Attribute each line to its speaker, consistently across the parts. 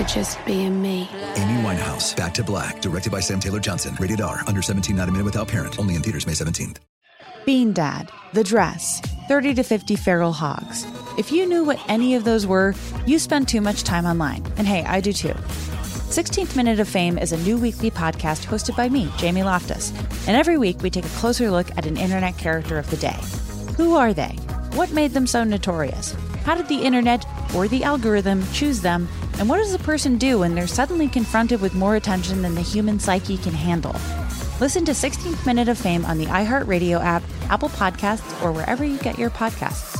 Speaker 1: for just being me.
Speaker 2: Amy Winehouse, Back to Black, directed by Sam Taylor Johnson. Rated R, under 17, not a minute without parent. Only in theaters May 17th.
Speaker 3: Bean Dad, The Dress, 30 to 50 Feral Hogs. If you knew what any of those were, you spend too much time online. And hey, I do too. 16th Minute of Fame is a new weekly podcast hosted by me, Jamie Loftus. And every week we take a closer look at an internet character of the day. Who are they? What made them so notorious? How did the internet or the algorithm choose them? And what does a person do when they're suddenly confronted with more attention than the human psyche can handle? Listen to 16th Minute of Fame on the iHeartRadio app, Apple Podcasts, or wherever you get your podcasts.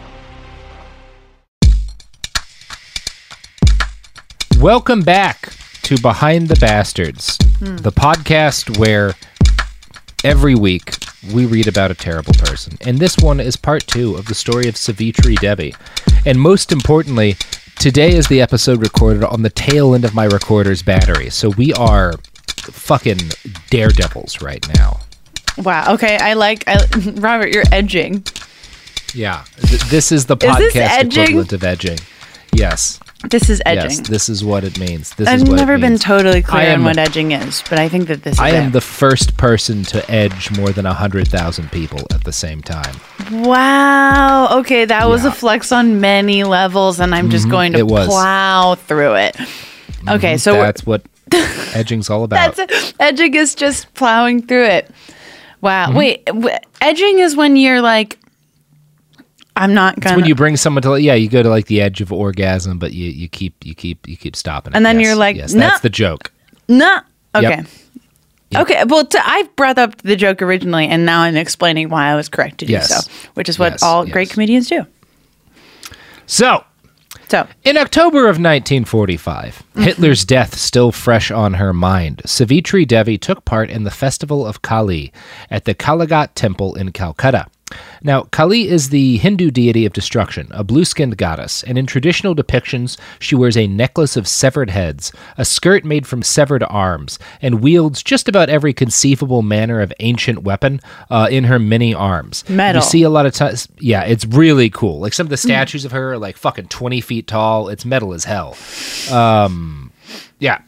Speaker 4: Welcome back to Behind the Bastards, hmm. the podcast where every week we read about a terrible person. And this one is part two of the story of Savitri Devi. And most importantly, today is the episode recorded on the tail end of my recorder's battery. So we are fucking daredevils right now.
Speaker 3: Wow. Okay. I like, I, Robert, you're edging.
Speaker 4: Yeah. Th- this is the
Speaker 3: Is
Speaker 4: podcast
Speaker 3: edging?
Speaker 4: equivalent of edging. Yes.
Speaker 3: This is edging.
Speaker 4: Yes. This is what it means. This
Speaker 3: I've
Speaker 4: is what
Speaker 3: never been totally clear
Speaker 4: am-
Speaker 3: on what edging is, but I think that this is
Speaker 4: I am
Speaker 3: it.
Speaker 4: the first person to edge more than 100,000 people at the same time.
Speaker 3: Wow. Okay, that was a flex on many levels, and I'm just going to plow through it. Okay, so we're-
Speaker 4: That's what edging's all about.
Speaker 3: that's edging is just plowing through it. Wow.
Speaker 4: Mm-hmm.
Speaker 3: Wait, w- edging is when you're like, I'm not gonna.
Speaker 4: when you bring someone to yeah, you go to like the edge of orgasm, but you, you keep you keep you keep stopping. it.
Speaker 3: And then
Speaker 4: Yes,
Speaker 3: you're like,
Speaker 4: yes,
Speaker 3: "Nah."
Speaker 4: that's the joke.
Speaker 3: no. Okay.
Speaker 4: Yep. Yep.
Speaker 3: Okay. Well, t- I brought up the joke originally, and now I'm explaining why I was correct to do
Speaker 4: Yes.
Speaker 3: so, which is what
Speaker 4: Yes,
Speaker 3: all
Speaker 4: yes.
Speaker 3: great comedians do.
Speaker 4: So
Speaker 3: So,
Speaker 4: In October of 1945,
Speaker 3: Mm-hmm.
Speaker 4: Hitler's death still fresh on her mind, Savitri Devi took part in the festival of Kali at the Kalighat Temple in Calcutta. Now, Kali is the Hindu deity of destruction, a blue skinned goddess, and in traditional depictions, she wears a necklace of severed heads, a skirt made from severed arms, and wields just about every conceivable manner of ancient weapon uh, in her many arms.
Speaker 3: Metal.
Speaker 4: You see a lot of times, yeah, it's really cool. Like some of the statues of her are like fucking 20 feet tall. It's metal as hell. Um, yeah.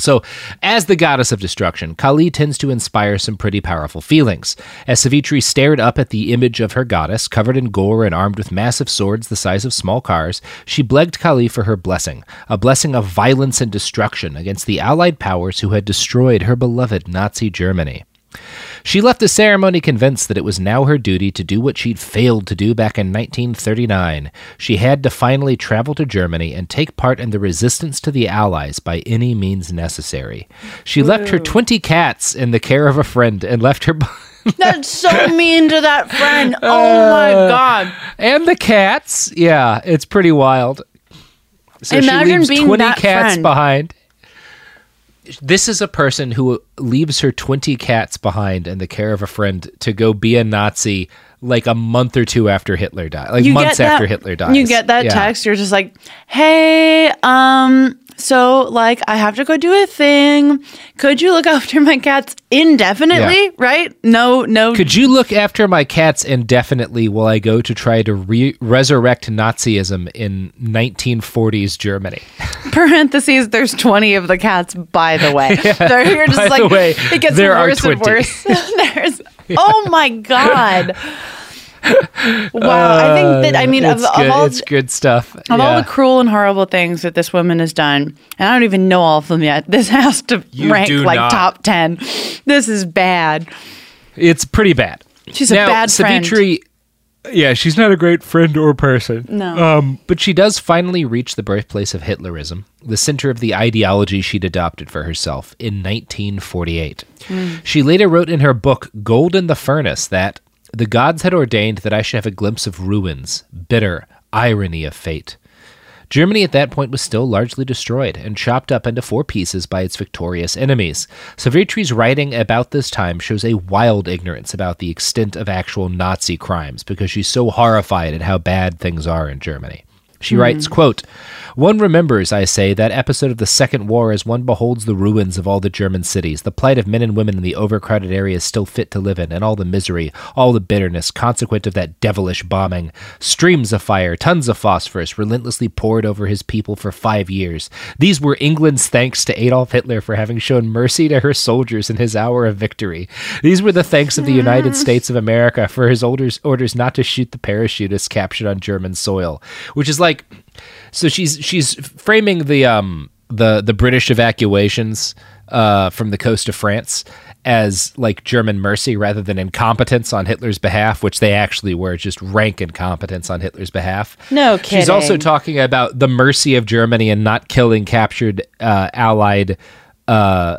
Speaker 4: So, as the goddess of destruction, Kali tends to inspire some pretty powerful feelings. As Savitri stared up at the image of her goddess, covered in gore and armed with massive swords the size of small cars, she begged Kali for her blessing, a blessing of violence and destruction against the Allied powers who had destroyed her beloved Nazi Germany. She left the ceremony convinced that it was now her duty to do what she'd failed to do back in 1939. She had to finally travel to Germany and take part in the resistance to the Allies by any means necessary. She left her 20 cats in the care of a friend and left her.
Speaker 3: that's so mean to that friend. Oh my
Speaker 4: Uh,
Speaker 3: God.
Speaker 4: and the cats. Yeah, it's pretty wild. So
Speaker 3: Imagine
Speaker 4: she leaves
Speaker 3: being
Speaker 4: 20
Speaker 3: that
Speaker 4: cats
Speaker 3: friend.
Speaker 4: behind. This is a person who leaves her 20 cats behind in the care of a friend to go be a Nazi like a month or two after Hitler died. Like
Speaker 3: you
Speaker 4: months
Speaker 3: that,
Speaker 4: after Hitler died.
Speaker 3: You get that
Speaker 4: Yeah.
Speaker 3: text, you're just like, hey, um, so like I have to go do a thing. Could you look after my cats indefinitely?
Speaker 4: Yeah.
Speaker 3: Right? No, no.
Speaker 4: Could you look after my cats indefinitely while I go to try to re- resurrect Nazism in 1940s Germany?
Speaker 3: parentheses, there's 20 of the cats, by the way. They're here just like,
Speaker 4: the way,
Speaker 3: it gets worse and worse. there's, oh my God. Wow, I think that I mean of, of all
Speaker 4: it's good stuff.
Speaker 3: of all the cruel and horrible things that this woman has done, and I don't even know all of them yet. This has to
Speaker 4: You
Speaker 3: rank like
Speaker 4: not.
Speaker 3: top ten. This is bad.
Speaker 4: It's pretty bad.
Speaker 3: She's a
Speaker 4: now,
Speaker 3: bad friend.
Speaker 4: Savitri, yeah, she's not a great friend or person.
Speaker 3: No.
Speaker 4: Um, but she does finally reach the birthplace of Hitlerism, the center of the ideology she'd adopted for herself in 1948.
Speaker 3: Hmm.
Speaker 4: She later wrote in her book Gold in the Furnace that the gods had ordained that I should have a glimpse of ruins, bitter irony of fate. Germany at that point was still largely destroyed and chopped up into four pieces by its victorious enemies. Savitri's writing about this time shows a wild ignorance about the extent of actual Nazi crimes because she's so horrified at how bad things are in Germany. She writes, hmm. quote, One remembers, I say, that episode of the Second War as one beholds the ruins of all the German cities, the plight of men and women in the overcrowded areas still fit to live in, and all the misery, all the bitterness consequent of that devilish bombing. Streams of fire, tons of phosphorus, relentlessly poured over his people for five years. These were England's thanks to Adolf Hitler for having shown mercy to her soldiers in his hour of victory. These were the thanks of the United States of America for his orders, orders not to shoot the parachutists captured on German soil, which is like so she's she's framing the um the the British evacuations uh from the coast of France as like German mercy rather than incompetence on Hitler's behalf, which they actually were just rank incompetence on Hitler's behalf.
Speaker 3: No
Speaker 4: She's also talking about the mercy of Germany and not killing captured uh, Allied uh,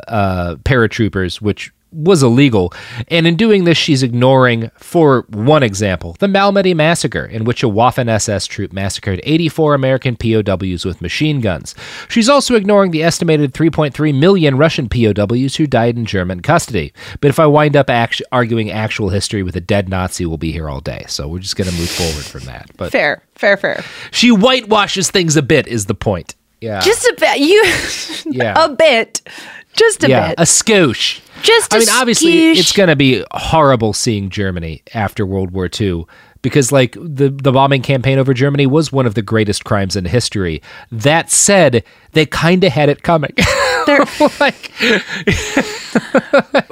Speaker 4: uh, paratroopers, which was illegal. And in doing this, she's ignoring, for one example, the Malmedy massacre, in which a Waffen SS troop massacred 84 American POWs with machine guns. She's also ignoring the estimated 3.3 million Russian POWs who died in German custody. But if I wind up act- arguing actual history with a dead Nazi, we'll be here all day. So we're just going to move forward from that. But
Speaker 3: Fair, fair, fair.
Speaker 4: she whitewashes things a bit, is the point. Yeah.
Speaker 3: Just a bit. You
Speaker 4: Yeah.
Speaker 3: a bit. Just a
Speaker 4: yeah,
Speaker 3: bit.
Speaker 4: a skosh.
Speaker 3: Just
Speaker 4: I mean, obviously,
Speaker 3: skoosh.
Speaker 4: it's going to be horrible seeing Germany after World War II because, like, the the bombing campaign over Germany was one of the greatest crimes in history. That said, they kind of had it coming.
Speaker 3: They're-
Speaker 4: like,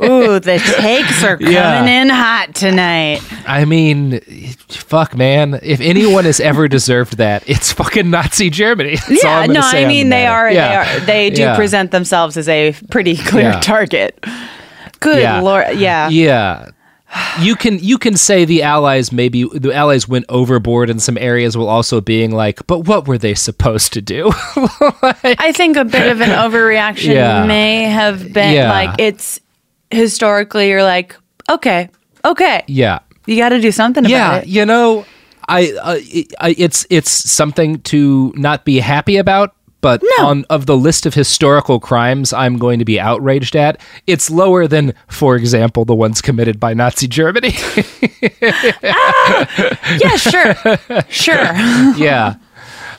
Speaker 3: Ooh, the takes are coming
Speaker 4: Yeah.
Speaker 3: in hot tonight.
Speaker 4: I mean, fuck, man. If anyone has ever deserved that, it's fucking Nazi Germany. That's all
Speaker 3: yeah, no, I mean
Speaker 4: the
Speaker 3: they are,
Speaker 4: Yeah.
Speaker 3: they are they do
Speaker 4: Yeah.
Speaker 3: present themselves as a pretty clear target. Good
Speaker 4: Yeah.
Speaker 3: lord, yeah.
Speaker 4: Yeah. You can you can say the allies maybe the allies went overboard in some areas while also being like, but what were they supposed to do?
Speaker 3: I think a bit of an overreaction
Speaker 4: Yeah.
Speaker 3: may have been
Speaker 4: Yeah.
Speaker 3: like it's historically you're like, okay, okay.
Speaker 4: yeah.
Speaker 3: You got to do something
Speaker 4: Yeah,
Speaker 3: about it.
Speaker 4: you know, I, uh, I it's it's something to not be happy about, but
Speaker 3: No.
Speaker 4: on of the list of historical crimes I'm going to be outraged at, it's lower than, for example, the ones committed by Nazi Germany.
Speaker 3: Yeah, sure. sure.
Speaker 4: yeah.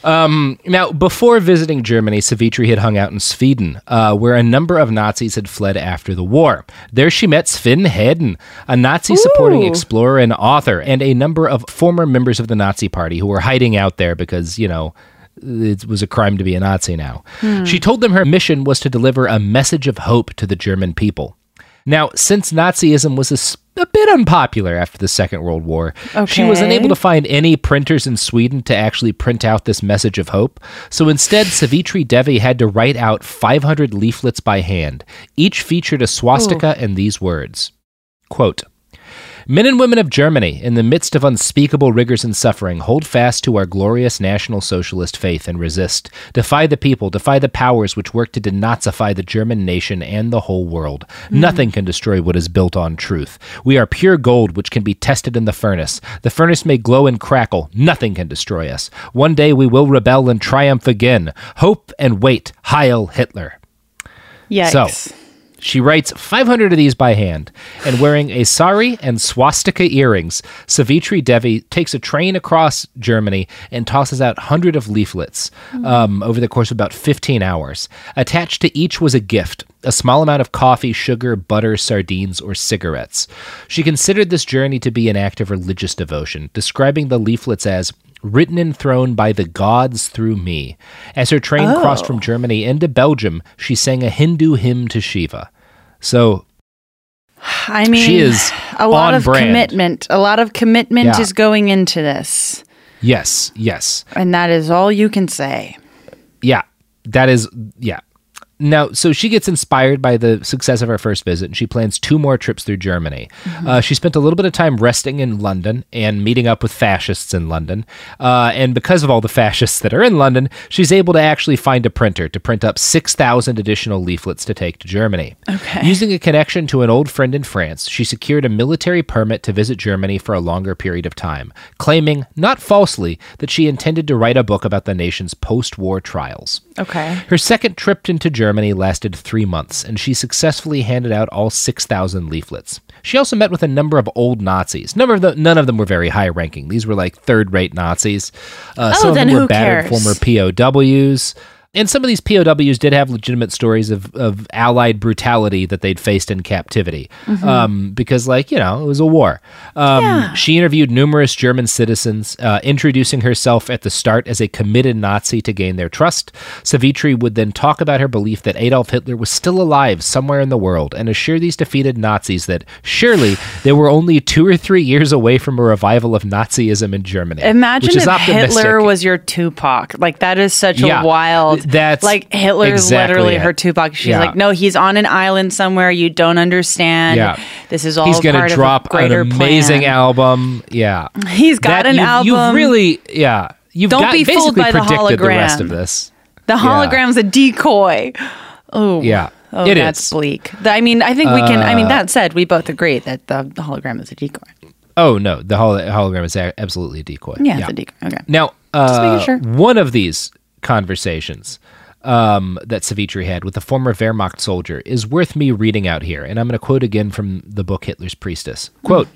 Speaker 4: Um, now, before visiting Germany, Savitri had hung out in Sweden, uh, where a number of Nazis had fled after the war. There she met Sven Hedin, a Nazi supporting explorer and author, and a number of former members of the Nazi Party who were hiding out there because, you know, it was a crime to be a Nazi now. Hmm. She told them her mission was to deliver a message of hope to the German people. Now, since Nazism was a bit unpopular after the Second World War, she was
Speaker 3: Okay.
Speaker 4: unable to find any printers in Sweden to actually print out this message of hope. So instead, Savitri Devi had to write out 500 leaflets by hand. Each featured a swastika and these words Quote, Men and women of Germany, in the midst of unspeakable rigors and suffering, hold fast to our glorious National Socialist faith and resist. Defy the people, defy the powers which work to denazify the German nation and the whole world. Mm. Nothing can destroy what is built on truth. We are pure gold which can be tested in the furnace. The furnace may glow and crackle. Nothing can destroy us. One day we will rebel and triumph again. Hope and wait. Heil Hitler.
Speaker 3: Yikes.
Speaker 4: So, she writes 500 of these by hand, and wearing a sari and swastika earrings, Savitri Devi takes a train across Germany and tosses out hundred of leaflets um, over the course of about 15 hours. Attached to each was a gift a small amount of coffee, sugar, butter, sardines, or cigarettes. She considered this journey to be an act of religious devotion, describing the leaflets as written and thrown by the gods through me. As her train oh. crossed from Germany into Belgium, she sang a Hindu hymn to Shiva. So,
Speaker 3: I mean,
Speaker 4: She is
Speaker 3: a lot of
Speaker 4: brand.
Speaker 3: commitment. A lot of commitment
Speaker 4: Yeah.
Speaker 3: is going into this,
Speaker 4: Yes, yes.
Speaker 3: and that is all you can say.
Speaker 4: Yeah, that is yeah. Now, so she gets inspired by the success of her first visit, and she plans two more trips through Germany. Uh, she spent a little bit of time resting in London and meeting up with fascists in London. Uh, and because of all the fascists that are in London, she's able to actually find a printer to print up 6,000 additional leaflets to take to Germany.
Speaker 3: Okay.
Speaker 4: Using a connection to an old friend in France, she secured a military permit to visit Germany for a longer period of time, claiming, not falsely, that she intended to write a book about the nation's post war trials.
Speaker 3: Okay.
Speaker 4: Her second trip into Germany lasted three months, and she successfully handed out all 6,000 leaflets. She also met with a number of old Nazis. None of, the, none of them were very high ranking. These were like third rate Nazis. Uh,
Speaker 3: Oh,
Speaker 4: some of them were battered
Speaker 3: cares?
Speaker 4: former POWs. And some of these POWs did have legitimate stories of, of Allied brutality that they'd faced in captivity.
Speaker 3: Mm-hmm.
Speaker 4: Um, because, like, you know, it was a war. Um, She interviewed numerous German citizens, uh, introducing herself at the start as a committed Nazi to gain their trust. Savitri would then talk about her belief that Adolf Hitler was still alive somewhere in the world and assure these defeated Nazis that surely they were only two or three years away from a revival of Nazism in Germany.
Speaker 3: Imagine if. Hitler was your Tupac. Like that is such
Speaker 4: Yeah,
Speaker 3: a wild.
Speaker 4: That's
Speaker 3: like Hitler's
Speaker 4: exactly
Speaker 3: literally
Speaker 4: it.
Speaker 3: her Tupac. She's
Speaker 4: Yeah.
Speaker 3: like, no, he's on an island somewhere you don't understand.
Speaker 4: Yeah.
Speaker 3: This is all
Speaker 4: He's
Speaker 3: going to
Speaker 4: drop an
Speaker 3: greater
Speaker 4: amazing
Speaker 3: plan.
Speaker 4: album. Yeah,
Speaker 3: He's got an
Speaker 4: you,
Speaker 3: album.
Speaker 4: You've really, yeah. You've
Speaker 3: Don't
Speaker 4: got,
Speaker 3: be fooled by the
Speaker 4: predicted the rest
Speaker 3: hologram.
Speaker 4: of this.
Speaker 3: the hologram's a decoy. Oh,
Speaker 4: Yeah,
Speaker 3: Oh,
Speaker 4: it
Speaker 3: that's
Speaker 4: is. Uh,
Speaker 3: bleak. I mean, I think we can. I mean, that said, we both agree that the, the hologram is a decoy.
Speaker 4: Oh no, the hol- hologram is a- absolutely a decoy.
Speaker 3: Yeah, it's a decoy. Okay.
Speaker 4: Now, uh,
Speaker 3: sure.
Speaker 4: one of these conversations um, that Savitri had with a former Wehrmacht soldier is worth me reading out here, and I'm going to quote again from the book Hitler's Priestess. Quote.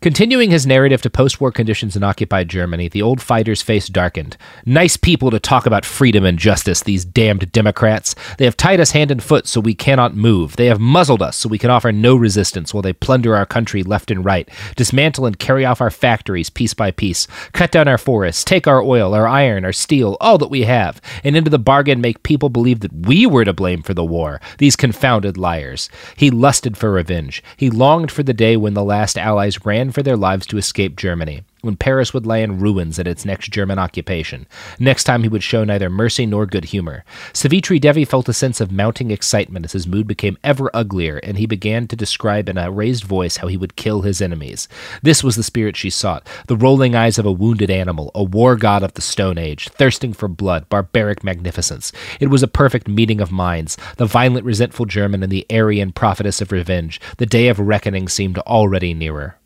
Speaker 4: Continuing his narrative to post war conditions in occupied Germany, the old fighter's face darkened. Nice people to talk about freedom and justice, these damned Democrats. They have tied us hand and foot so we cannot move. They have muzzled us so we can offer no resistance while they plunder our country left and right, dismantle and carry off our factories piece by piece, cut down our forests, take our oil, our iron, our steel, all that we have, and into the bargain make people believe that we were to blame for the war. These confounded liars. He lusted for revenge. He longed for the day when the last Allies ran for their lives to escape Germany, when Paris would lie in ruins at its next German occupation. Next time he would show neither mercy nor good humor. Savitri Devi felt a sense of mounting excitement as his mood became ever uglier, and he began to describe in a raised voice how he would kill his enemies. This was the spirit she sought, the rolling eyes of a wounded animal, a war god of the Stone Age, thirsting for blood, barbaric magnificence. It was a perfect meeting of minds, the violent, resentful German and the Aryan prophetess of revenge. The day of reckoning seemed already nearer.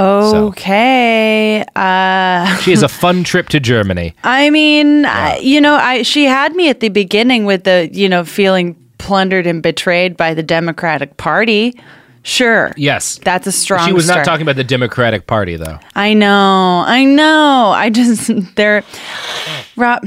Speaker 3: Okay. Uh,
Speaker 4: She has a fun trip to Germany.
Speaker 3: I mean, I, you know, I she had me at the beginning with the you know feeling plundered and betrayed by the Democratic Party. Sure.
Speaker 4: Yes.
Speaker 3: That's a strong.
Speaker 4: She was not
Speaker 3: start.
Speaker 4: talking about the Democratic Party, though.
Speaker 3: I know. I know. I just they're Rob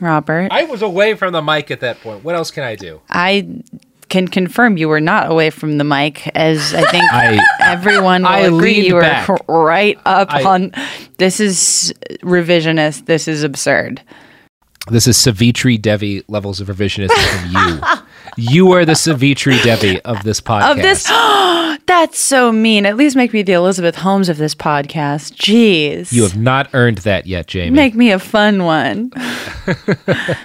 Speaker 3: Robert.
Speaker 4: I was away from the mic at that point. What else can I do?
Speaker 3: I can confirm you were not away from the mic, as I think
Speaker 4: I-
Speaker 3: everyone will
Speaker 4: I
Speaker 3: agree. You were right up
Speaker 4: I-
Speaker 3: on. This is revisionist. This is absurd.
Speaker 4: This is Savitri Devi levels of revisionism from you. you are the Savitri Devi of this podcast.
Speaker 3: Of this, that's so mean. At least make me the Elizabeth Holmes of this podcast. Jeez,
Speaker 4: You have not earned that yet, Jamie.
Speaker 3: make me a fun one.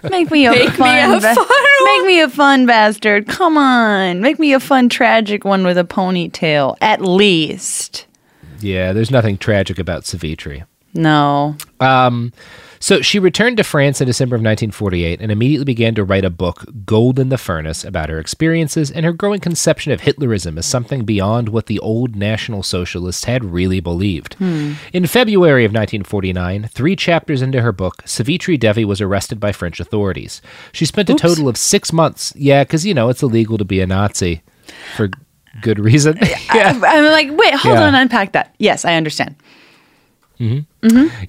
Speaker 3: make me a fun.
Speaker 1: a
Speaker 3: ba-
Speaker 1: fun
Speaker 3: Make me a fun bastard. Come on, make me a fun tragic one with a ponytail, at least.
Speaker 4: yeah, there's nothing tragic about Savitri.
Speaker 3: No.
Speaker 4: Um, so she returned to France in December of 1948 and immediately began to write a book, Gold in the Furnace, about her experiences and her growing conception of Hitlerism as something beyond what the old National Socialists had really believed. Hmm. In February of 1949, three chapters into her book, Savitri Devi was arrested by French authorities. She spent a total of six months. Yeah, because, you know, it's illegal to be a Nazi for good reason. yeah.
Speaker 3: I'm like, wait, hold
Speaker 4: Yeah.
Speaker 3: on, unpack that. Yes, I understand.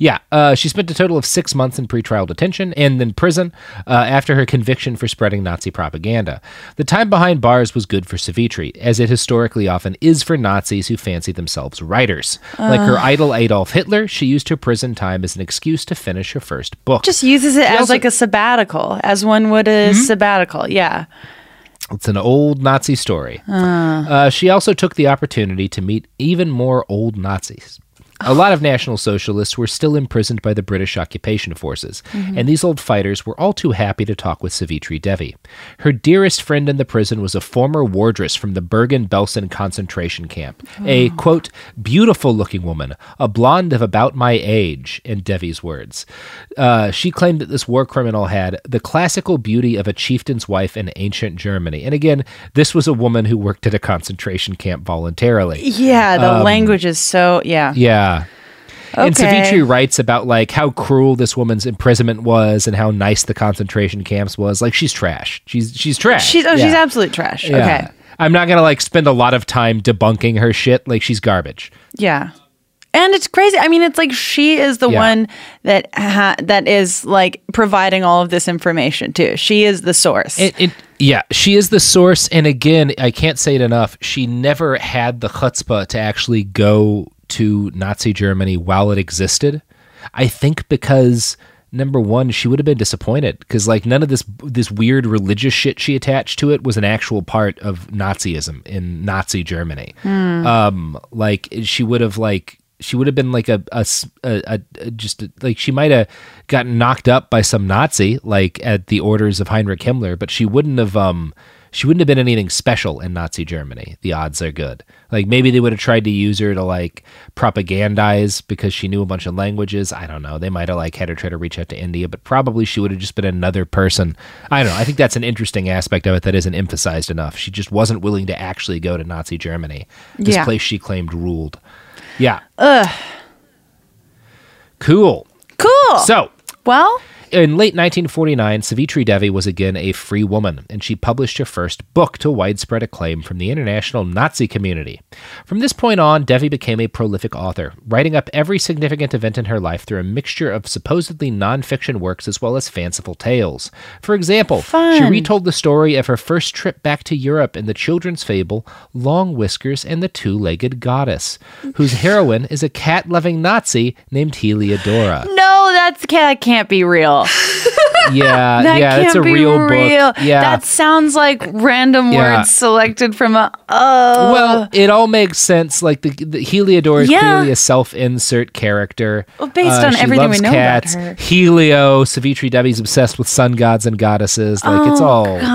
Speaker 4: Yeah, uh, she spent a total of six months in pretrial detention and then prison uh, after her conviction for spreading Nazi propaganda. The time behind bars was good for Savitri, as it historically often is for Nazis who fancy themselves writers. like her idol Adolf Hitler, she used her prison time as an excuse to finish her first book.
Speaker 3: Just uses it as
Speaker 4: also-
Speaker 3: like a sabbatical, as one would a sabbatical. Yeah.
Speaker 4: It's an old Nazi story. Uh, she also took the opportunity to meet even more old Nazis. A lot of National Socialists were still imprisoned by the British occupation forces, and these old fighters were all too happy to talk with Savitri Devi. Her dearest friend in the prison was a former wardress from the Bergen-Belsen concentration camp, a, quote, beautiful-looking woman, a blonde of about my age, in Devi's words. Uh, she claimed that this war criminal had the classical beauty of a chieftain's wife in ancient Germany. And again, this was a woman who worked at a concentration camp voluntarily.
Speaker 3: Yeah, the language is so yeah.
Speaker 4: Um, Yeah. And
Speaker 3: Okay.
Speaker 4: Savitri writes about like how cruel this woman's imprisonment was and how nice the concentration camps was. Like she's trash. She's she's trash.
Speaker 3: She's oh,
Speaker 4: Yeah.
Speaker 3: she's absolute trash.
Speaker 4: Yeah.
Speaker 3: Okay.
Speaker 4: I'm not gonna like spend a lot of time debunking her shit. Like she's garbage.
Speaker 3: Yeah. And it's crazy. I mean, it's like she is the
Speaker 4: Yeah.
Speaker 3: one that ha- that is like providing all of this information too. She is the source.
Speaker 4: It, it yeah, she is the source. And again, I can't say it enough. She never had the chutzpah to actually go to Nazi Germany while it existed. I think because number one, she would have been disappointed because like none of this this weird religious shit she attached to it was an actual part of Nazism in Nazi Germany. Um, like she would have like she would have been like a just a- just like she might have gotten knocked up by some Nazi like at the orders of Heinrich Himmler, but she wouldn't have um she wouldn't have been anything special in Nazi Germany. The odds are good. Like maybe they would have tried to use her to like propagandize because she knew a bunch of languages. I don't know. They might have like had her try to reach out to India, but probably she would have just been another person. I don't know. I think that's an interesting aspect of it that isn't emphasized enough. She just wasn't willing to actually go to Nazi Germany. This
Speaker 3: Yeah.
Speaker 4: place she claimed ruled. Yeah. Ugh. Cool.
Speaker 3: cool.
Speaker 4: So,
Speaker 3: well,
Speaker 4: in late 1949, Savitri Devi was again a free woman, and she published her first book to widespread acclaim from the international Nazi community. From this point on, Devi became a prolific author, writing up every significant event in her life through a mixture of supposedly nonfiction works as well as fanciful tales. For example, she retold the story of her first trip back to Europe in the children's fable Long Whiskers and the Two Legged Goddess, whose heroine is a cat loving Nazi named Heliodora.
Speaker 3: no, that's that can't be real.
Speaker 4: Yeah,
Speaker 3: That
Speaker 4: yeah,
Speaker 3: can't
Speaker 4: it's a
Speaker 3: be
Speaker 4: real,
Speaker 3: real.
Speaker 4: book. Yeah.
Speaker 3: that sounds like random
Speaker 4: Yeah.
Speaker 3: words selected from a. Oh,
Speaker 4: well, it all makes sense. Like the, the Heliodor is
Speaker 3: Yeah.
Speaker 4: clearly a self-insert character. Uh,
Speaker 3: Well, based on everything we know about
Speaker 4: cats.
Speaker 3: her.
Speaker 4: Helio, Savitri Devi's obsessed with sun gods and goddesses. Like it's all.
Speaker 3: Oh, God,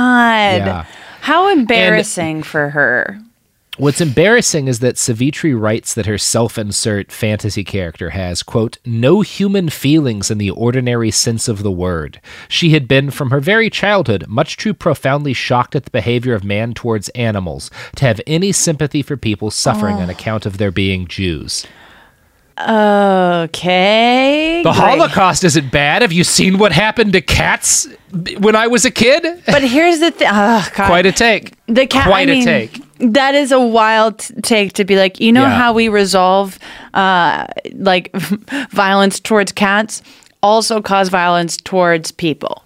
Speaker 4: Yeah.
Speaker 3: how embarrassing for her.
Speaker 4: What's embarrassing is that Savitri writes that her self-insert fantasy character has, quote, no human feelings in the ordinary sense of the word. She had been, from her very childhood, much too profoundly shocked at the behavior of man towards animals to have any sympathy for people suffering
Speaker 3: Oh.
Speaker 4: on account of their being Jews.
Speaker 3: Okay,
Speaker 4: The
Speaker 3: great.
Speaker 4: Holocaust isn't bad. Have you seen what happened to cats when I was a kid?
Speaker 3: But here's the thing. Oh,
Speaker 4: Quite a take.
Speaker 3: the cat.
Speaker 4: Quite
Speaker 3: I
Speaker 4: a
Speaker 3: mean,
Speaker 4: take.
Speaker 3: That is a wild take to be like, you know
Speaker 4: Yeah.
Speaker 3: how we resolve uh, like violence towards cats, also cause violence towards people.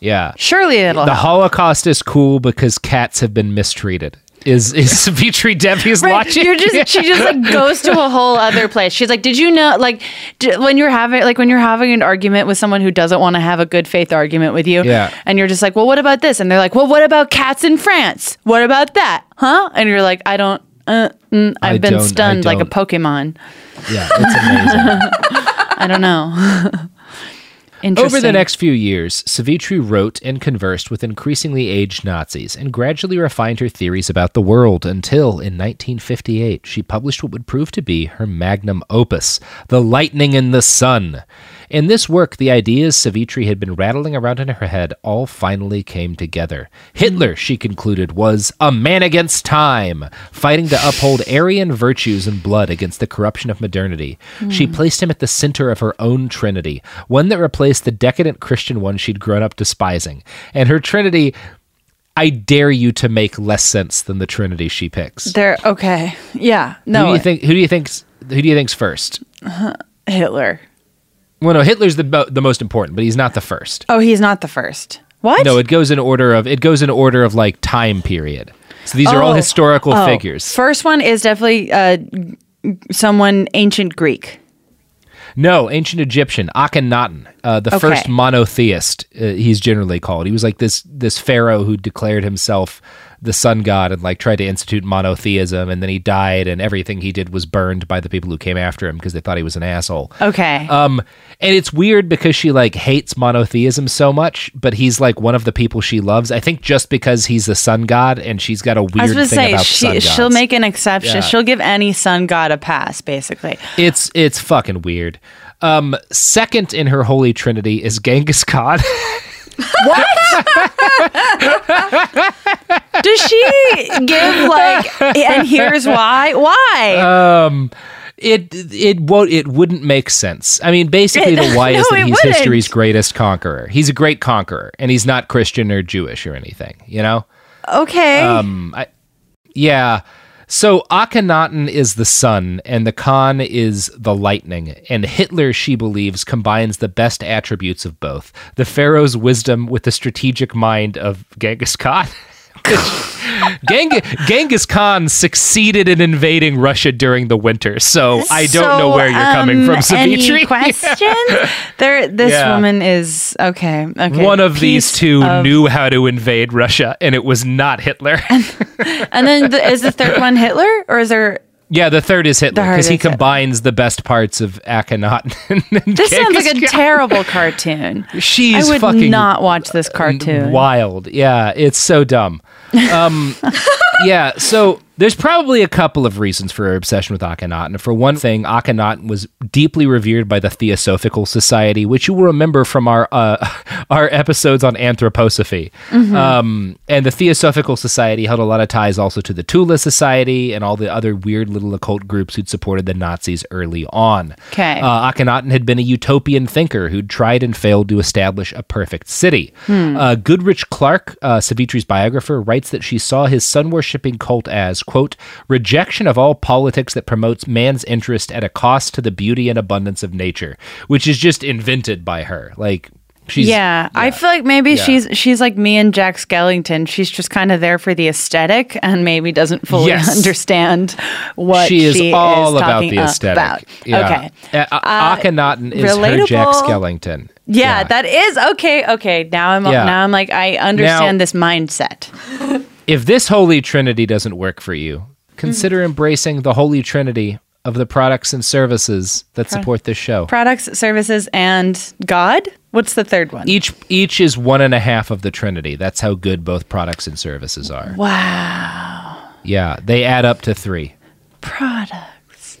Speaker 4: Yeah.
Speaker 3: Surely it'll
Speaker 4: The
Speaker 3: help.
Speaker 4: Holocaust is cool because cats have been mistreated. Is is Savitri Devi's
Speaker 3: Right,
Speaker 4: logic?
Speaker 3: you're just she just like goes to a whole other place. She's like, "Did you know like d- when you're having like when you're having an argument with someone who doesn't want to have a good faith argument with you,
Speaker 4: Yeah.
Speaker 3: and you're just like, "Well, what about this?" And they're like, "Well, what about cats in France? What about that? Huh?" And you're like, "I don't uh, mm, I've
Speaker 4: I
Speaker 3: been stunned like a. Pokemon.
Speaker 4: yeah, it's amazing.
Speaker 3: I don't know."
Speaker 4: Over the next few years, Savitri wrote and conversed with increasingly aged Nazis and gradually refined her theories about the world until, in 1958, she published what would prove to be her magnum opus, The Lightning in the Sun. In this work, the ideas Savitri had been rattling around in her head all finally came together. Hitler, she concluded, was a man against time, fighting to uphold Aryan virtues and blood against the corruption of modernity. She hmm. placed him at the center of her own trinity, one that replaced the decadent Christian one she'd grown up despising. And her trinity, I dare you to make less sense than the trinity she picks.
Speaker 3: They're okay. Yeah. No.
Speaker 4: who do you think? Who do you think's? Who do you think's first? Uh-huh.
Speaker 3: Hitler.
Speaker 4: Well, no, Hitler's the the most important, but he's not the first.
Speaker 3: Oh, he's not the first. What?
Speaker 4: No, it goes in order of it goes in order of like time period. So these are all
Speaker 3: Oh.
Speaker 4: historical
Speaker 3: Oh,
Speaker 4: figures.
Speaker 3: First one is definitely uh, someone ancient Greek.
Speaker 4: No, ancient Egyptian, Akhenaten, uh, the
Speaker 3: Okay.
Speaker 4: first monotheist. Uh, he's generally called. He was like this this pharaoh who declared himself the sun god and like tried to institute monotheism, and then he died, and everything he did was burned by the people who came after him because they thought he was an asshole.
Speaker 3: Okay.
Speaker 4: Um, and it's weird because she like hates monotheism so much, but he's like one of the people she loves. I think just because he's the sun god, and she's got a weird
Speaker 3: I was
Speaker 4: thing
Speaker 3: say
Speaker 4: about sun
Speaker 3: she she'll make an exception.
Speaker 4: Yeah.
Speaker 3: She'll give any sun god a pass, basically.
Speaker 4: It's it's fucking weird. Um, second in her holy trinity is Genghis Khan.
Speaker 3: Does she give like? And here's why. Why?
Speaker 4: um, it it won't it wouldn't make sense. I mean, basically, the why is that he's
Speaker 3: wouldn't.
Speaker 4: history's greatest conqueror. He's a great conqueror, and he's not Christian or Jewish or anything. You know.
Speaker 3: okay.
Speaker 4: Um, I, yeah. So Akhenaten is the sun, and the Khan is the lightning. And Hitler, she believes, combines the best attributes of both: the pharaoh's wisdom with the strategic mind of Genghis Khan. Geng- Genghis Khan succeeded in invading Russia during the winter, so I don't know where you're coming
Speaker 3: um,
Speaker 4: from,
Speaker 3: Any
Speaker 4: Savitri.
Speaker 3: questions? there, this
Speaker 4: Yeah.
Speaker 3: woman is okay. Okay.
Speaker 4: One of these two
Speaker 3: of-
Speaker 4: knew how to invade Russia, and it was not Hitler.
Speaker 3: And then the, is the third one Hitler, or is there?
Speaker 4: Yeah, the third is Hitler because he
Speaker 3: is Hitler.
Speaker 4: combines the best parts of Akhenaten. and
Speaker 3: This sounds like a
Speaker 4: Khan.
Speaker 3: terrible cartoon.
Speaker 4: She's
Speaker 3: I would
Speaker 4: fucking
Speaker 3: not watch this cartoon.
Speaker 4: wild. Yeah, it's so dumb. Um, yeah, so there's probably a couple of reasons for her obsession with Akhenaten. For one thing, Akhenaten was deeply revered by the Theosophical Society, which you will remember from our uh, our episodes on anthroposophy.
Speaker 3: Mm-hmm.
Speaker 4: Um, and the Theosophical Society held a lot of ties also to the Thule Society and all the other weird little occult groups who'd supported the Nazis early on.
Speaker 3: Okay.
Speaker 4: Uh, Akhenaten had been a utopian thinker who'd tried and failed to establish a perfect city. Uh, Goodrick-Clarke, uh, Savitri's biographer, writes that she saw his sun worshipping cult as, quote, rejection of all politics that promotes man's interest at a cost to the beauty and abundance of nature, which is just invented by her. Like, she's.
Speaker 3: yeah, I feel like maybe
Speaker 4: Yeah.
Speaker 3: she's she's like me and Jack Skellington. She's just kind of there for the aesthetic and maybe doesn't fully
Speaker 4: Yes.
Speaker 3: understand what
Speaker 4: She is all about
Speaker 3: talking
Speaker 4: the aesthetic.
Speaker 3: About.
Speaker 4: Yeah.
Speaker 3: Okay.
Speaker 4: Uh,
Speaker 3: Uh,
Speaker 4: Akhenaten is her Jack
Speaker 3: relatable.
Speaker 4: Skellington.
Speaker 3: Yeah, that is okay. Okay, now I'm
Speaker 4: Yeah.
Speaker 3: now I'm like I understand this mindset.
Speaker 4: if this holy trinity doesn't work for you, consider
Speaker 3: Mm.
Speaker 4: embracing the holy trinity of the products and services that support this show.
Speaker 3: Products, services, and God. What's the third one?
Speaker 4: Each each is one and a half of the trinity. That's how good both products and services are.
Speaker 3: wow,
Speaker 4: Yeah, they add up to three.
Speaker 3: products.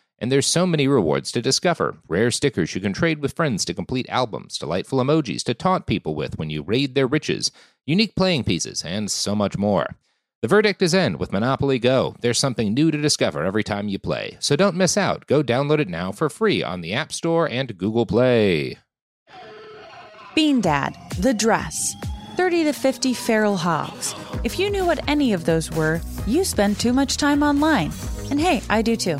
Speaker 5: And there's so many rewards to discover rare stickers you can trade with friends to complete albums, delightful emojis to taunt people with when you raid their riches, unique playing pieces, and so much more. The verdict is in with Monopoly Go. There's something new to discover every time you play. So don't miss out. Go download it now for free on the App Store and Google Play.
Speaker 3: Bean Dad, The Dress, 30 to 50 Feral Hogs. If you knew what any of those were, you spend too much time online. And hey, I do too.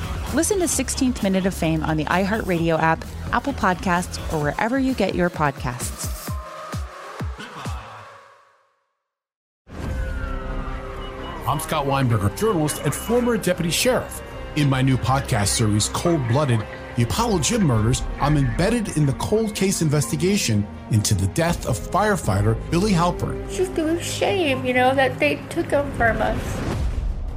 Speaker 3: Listen to 16th Minute of Fame on the iHeartRadio app, Apple Podcasts, or wherever you get your podcasts.
Speaker 6: I'm Scott Weinberger, journalist and former deputy sheriff. In my new podcast series, Cold Blooded The Apollo Gym Murders, I'm embedded in the cold case investigation into the death of firefighter Billy Halpern.
Speaker 7: It's just a shame, you know, that they took him from us.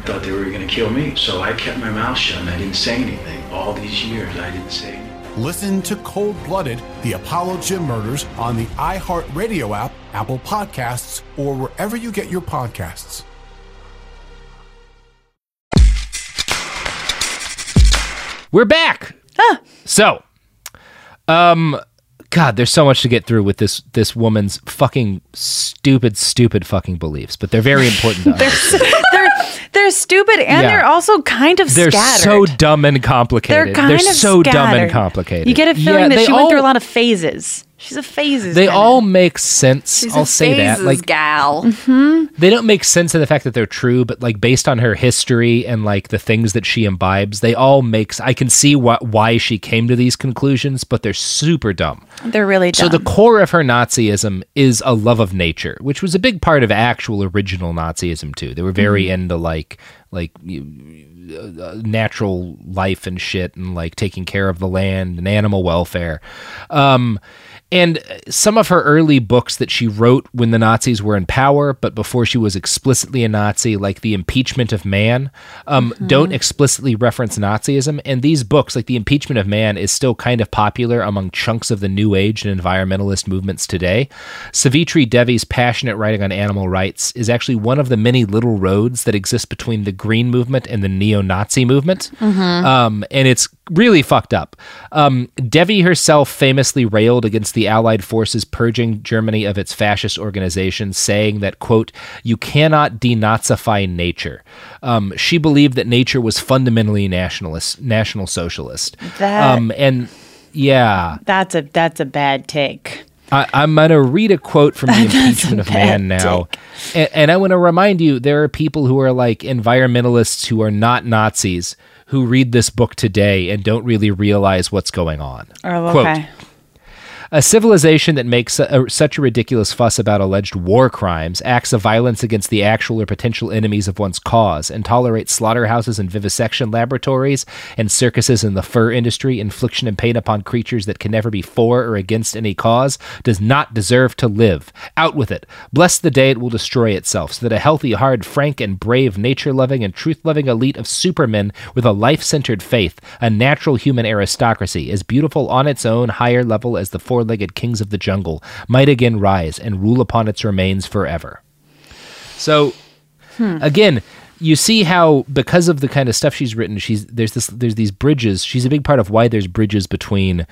Speaker 8: Thought they were going to kill me, so I kept my mouth shut and I didn't say anything. All these years, I didn't say anything.
Speaker 6: Listen to Cold Blooded, The Apollo Gym Murders on the iHeartRadio app, Apple Podcasts, or wherever you get your podcasts.
Speaker 4: We're back. So, um, God, there's so much to get through with this this woman's fucking stupid, stupid fucking beliefs, but they're very important to us.
Speaker 3: They're they're stupid and
Speaker 4: Yeah.
Speaker 3: they're also kind of scattered.
Speaker 4: They're
Speaker 3: scattered.
Speaker 4: so dumb and complicated.
Speaker 3: they're kind of
Speaker 4: so dumb and complicated.
Speaker 3: You get a feeling
Speaker 4: Yeah,
Speaker 3: that she went through a lot of phases. She's a phases.
Speaker 4: They
Speaker 3: kinda.
Speaker 4: all make sense.
Speaker 9: She's
Speaker 4: I'll
Speaker 9: a
Speaker 4: say that. Like
Speaker 9: gal.
Speaker 4: they don't make sense in the fact that they're true, but like based on her history and like the things that she imbibes, they all makes. I can see what why she came to these conclusions, but they're super dumb.
Speaker 3: They're really
Speaker 4: So the core of her Nazism is a love of nature, which was a big part of actual original Nazism too. They were very
Speaker 3: Mm-hmm.
Speaker 4: into like like you- uh, natural life and shit, and like taking care of the land and animal welfare. Um, and some of her early books that she wrote when the Nazis were in power, but before she was explicitly a Nazi, like The Impeachment of Man, um, don't explicitly reference Nazism. And these books, like The Impeachment of Man, is still kind of popular among chunks of the New Age and environmentalist movements today. Savitri Devi's passionate writing on animal rights is actually one of the many little roads that exist between the Green movement and the neo Nazi movement. Um, and it's really fucked up. Um, Devi herself famously railed against the Allied forces purging Germany of its fascist organizations, saying that, quote, you cannot denazify nature. Um, she believed that nature was fundamentally nationalist, national socialist.
Speaker 3: That-
Speaker 4: um, and yeah,
Speaker 3: that's a that's a bad take.
Speaker 4: I, I'm going to read a quote from the impeachment of man now. And, and I want to remind you there are people who are like environmentalists who are not Nazis who read this book today and don't really realize what's going on.
Speaker 3: Oh,
Speaker 4: Quote,
Speaker 3: okay.
Speaker 4: A civilization that makes a, such a ridiculous fuss about alleged war crimes, acts of violence against the actual or potential enemies of one's cause, and tolerates slaughterhouses and vivisection laboratories and circuses in the fur industry, infliction and pain upon creatures that can never be for or against any cause, does not deserve to live. Out with it. Bless the day it will destroy itself, so that a healthy, hard, frank, and brave, nature loving, and truth loving elite of supermen with a life centered faith, a natural human aristocracy, as beautiful on its own higher level as the four legged kings of the jungle, might again rise and rule upon its remains forever. So, hmm. again, you see how because of the kind of stuff she's written, she's there's this there's these bridges. She's a big part of why there's bridges between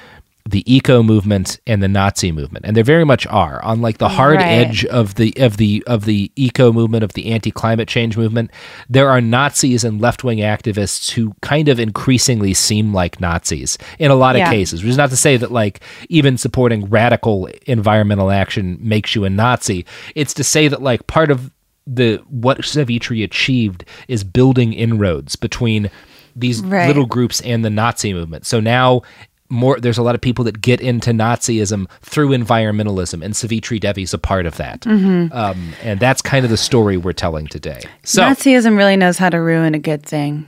Speaker 4: the eco movement and the Nazi movement, and there very much are on like the hard
Speaker 3: Right.
Speaker 4: edge of the of the of the eco movement of the anti climate change movement. There are Nazis and left wing activists who kind of increasingly seem like Nazis in a lot of cases. Which is not to say that like even supporting radical environmental action makes you a Nazi. It's to say that like part of the what Savitri achieved is building inroads between these
Speaker 3: Right.
Speaker 4: little groups and the Nazi movement. So now more there's a lot of people that get into Nazism through environmentalism, and Savitri Devi's a part of that.
Speaker 3: Mm-hmm.
Speaker 4: Um, and that's kind of the story we're telling today. So
Speaker 3: Nazism really knows how to ruin a good thing.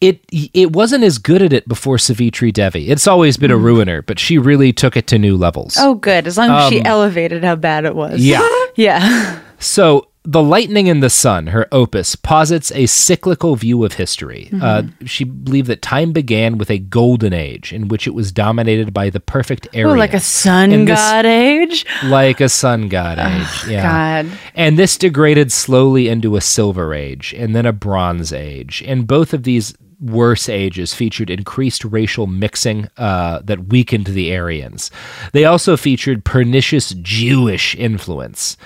Speaker 4: it it wasn't as good at it before Savitri Devi. It's always been a ruiner, but she really took it to new levels.
Speaker 3: Mm. Oh, good. As long as she
Speaker 4: Um,
Speaker 3: elevated how bad it was.
Speaker 4: Yeah.
Speaker 3: yeah.
Speaker 4: So, The Lightning in the Sun, her opus, posits a cyclical view of history. Uh, she believed that time began with a golden age in which it was dominated by the perfect area.
Speaker 3: like a sun
Speaker 4: And this-
Speaker 3: god age.
Speaker 4: like a sun god age. Yeah.
Speaker 3: God.
Speaker 4: And this degraded slowly into a silver age and then a bronze age. And both of these worse ages featured increased racial mixing uh, that weakened the Aryans. They also featured pernicious Jewish influence.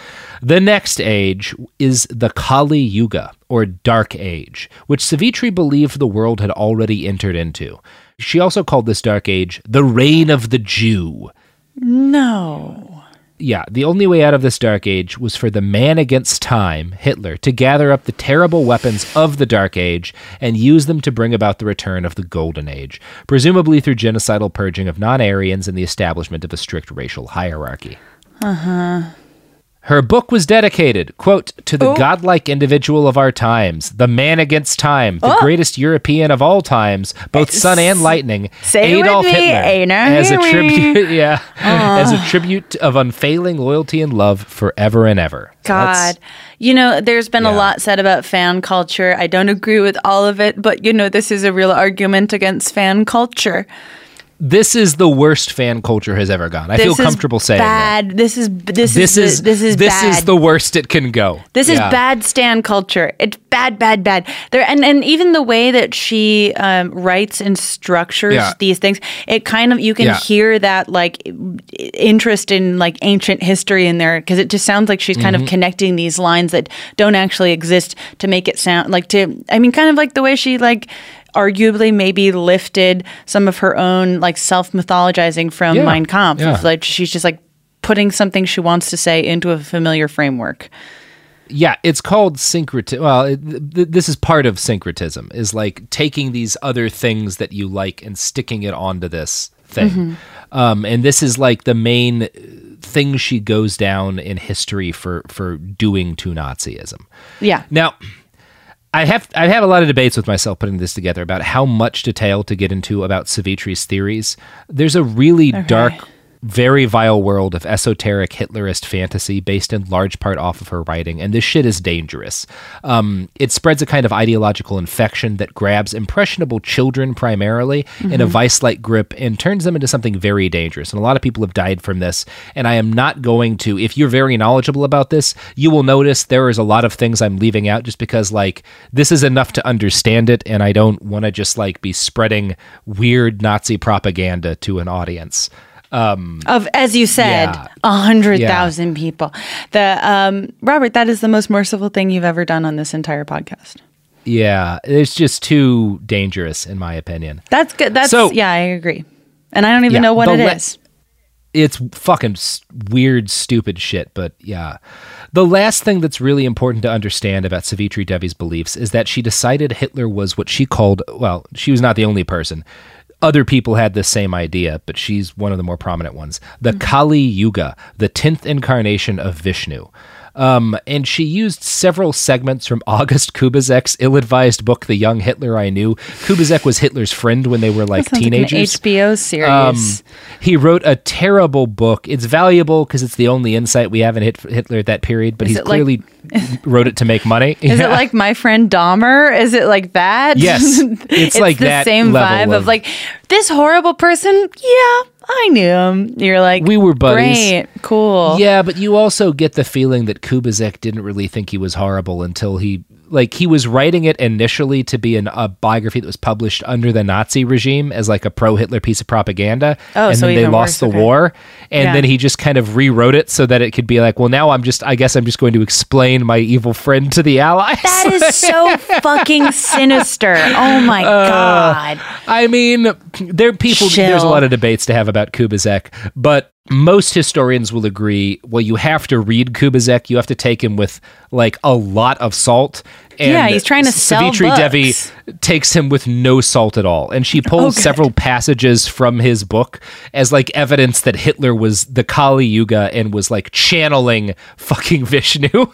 Speaker 4: The next age is the Kali Yuga, or Dark Age, which Savitri believed the world had already entered into. She also called this Dark Age the Reign of the Jew.
Speaker 3: No.
Speaker 4: Yeah, the only way out of this Dark Age was for the man against time, Hitler, to gather up the terrible weapons of the Dark Age and use them to bring about the return of the Golden Age, presumably through genocidal purging of non Aryans and the establishment of a strict racial hierarchy.
Speaker 3: Uh huh.
Speaker 4: Her book was dedicated, quote, to the oh. godlike individual of our times, the man against time, the
Speaker 3: Oh.
Speaker 4: greatest European of all times, both eh, sun and lightning,
Speaker 3: Say
Speaker 4: Adolf Hitler, as a tribute, yeah, as a tribute of unfailing loyalty and love forever and ever.
Speaker 3: God. You know, there's been a lot said about fan culture. I don't agree with all of it, but you know, this is a real argument against fan culture.
Speaker 4: This is the worst fan culture has ever gone. I
Speaker 3: this
Speaker 4: feel
Speaker 3: is
Speaker 4: comfortable saying that.
Speaker 3: bad. This is this,
Speaker 4: This
Speaker 3: is
Speaker 4: is
Speaker 3: the- this is
Speaker 4: this
Speaker 3: bad.
Speaker 4: is the worst it can go.
Speaker 3: This is
Speaker 4: Yeah.
Speaker 3: bad stand culture. It's bad, bad, bad. There and and even the way that she um, writes and structures
Speaker 4: Yeah.
Speaker 3: these things, it kind of you can
Speaker 4: Yeah.
Speaker 3: hear that like interest in like ancient history in there because it just sounds like she's kind
Speaker 4: Mhm.
Speaker 3: of connecting these lines that don't actually exist to make it sound like to. I mean, kind of like the way she like arguably maybe lifted some of her own like self mythologizing from
Speaker 4: Yeah.
Speaker 3: Mein Kampf.
Speaker 4: Yeah.
Speaker 3: Like she's just like putting something she wants to say into a familiar framework.
Speaker 4: Yeah, it's called syncretism. Well, it, th- this is part of syncretism, is like taking these other things that you like and sticking it onto this thing.
Speaker 3: Mhm.
Speaker 4: Um, and this is like the main uh, thing she goes down in history for for doing to Nazism.
Speaker 3: Yeah.
Speaker 4: Now, I have I have a lot of debates with myself putting this together about how much detail to get into about Savitri's theories. There's a really
Speaker 3: Okay.
Speaker 4: dark, very vile world of esoteric Hitlerist fantasy based in large part off of her writing, and this shit is dangerous. Um, it spreads a kind of ideological infection that grabs impressionable children primarily in a
Speaker 9: Mhm.
Speaker 4: vice like grip and turns them into something very dangerous. And a lot of people have died from this. And I am not going to, if you're very knowledgeable about this, you will notice there is a lot of things I'm leaving out just because, like, this is enough to understand it. And I don't want to just, like, be spreading weird Nazi propaganda to an audience. Um,
Speaker 3: of as you said
Speaker 4: Yeah.
Speaker 3: a hundred thousand people the um robert that is the most merciful thing you've ever done on this entire podcast
Speaker 4: yeah, it's just too dangerous, in my opinion.
Speaker 3: that's good that's
Speaker 4: So-
Speaker 3: yeah i agree and i don't even
Speaker 4: Yeah,
Speaker 3: know what it
Speaker 4: le-
Speaker 3: is
Speaker 4: it's fucking weird, stupid shit. But yeah. The last thing that's really important to understand about Savitri Devi's beliefs is that she decided Hitler was what she called, well, she was not the only person. Other people had the same idea, but she's one of the more prominent ones. The Kali Yuga, the 10th incarnation of Vishnu. Um, and she used several segments from August Kubizek's ill-advised book, The Young Hitler I Knew. Kubizek was Hitler's friend when they were like
Speaker 3: Sounds like an
Speaker 4: teenagers.
Speaker 3: hbo series
Speaker 4: Um, he wrote a terrible book. It's valuable because it's the only insight we have in Hit- Hitler at that period, but
Speaker 3: Is
Speaker 4: he's
Speaker 3: like-
Speaker 4: clearly wrote it to make money.
Speaker 3: Is
Speaker 4: Yeah.
Speaker 3: it like my friend Dahmer? Is it like that?
Speaker 4: Yes. It's like
Speaker 3: the
Speaker 4: that
Speaker 3: same vibe of,
Speaker 4: of-
Speaker 3: like this horrible person. Yeah, I knew him. You're like
Speaker 4: We were buddies.
Speaker 3: Great, cool.
Speaker 4: Yeah, but you also get the feeling that Kubizek didn't really think he was horrible until he like he was writing it initially to be an, a biography that was published under the Nazi regime as like a pro-Hitler piece of propaganda,
Speaker 3: Oh,
Speaker 4: and
Speaker 3: so
Speaker 4: then they lost
Speaker 3: worse,
Speaker 4: the
Speaker 3: okay.
Speaker 4: war, and
Speaker 3: Yeah.
Speaker 4: then he just kind of rewrote it so that it could be like, well, now I'm just I guess I'm just going to explain my evil friend to the Allies.
Speaker 3: That is so fucking sinister. Oh my
Speaker 4: Uh,
Speaker 3: god.
Speaker 4: I mean, there are people. There's a lot of debates to have about Kubizek, but most historians will agree. Well, you have to read Kubizek. You have to take him with like a lot of salt. And
Speaker 3: Yeah, he's trying to sell
Speaker 4: Savitri Devi takes him with no salt at all, and she pulls oh,
Speaker 3: good.
Speaker 4: several passages from his book as like evidence that Hitler was the Kali Yuga and was like channeling fucking Vishnu.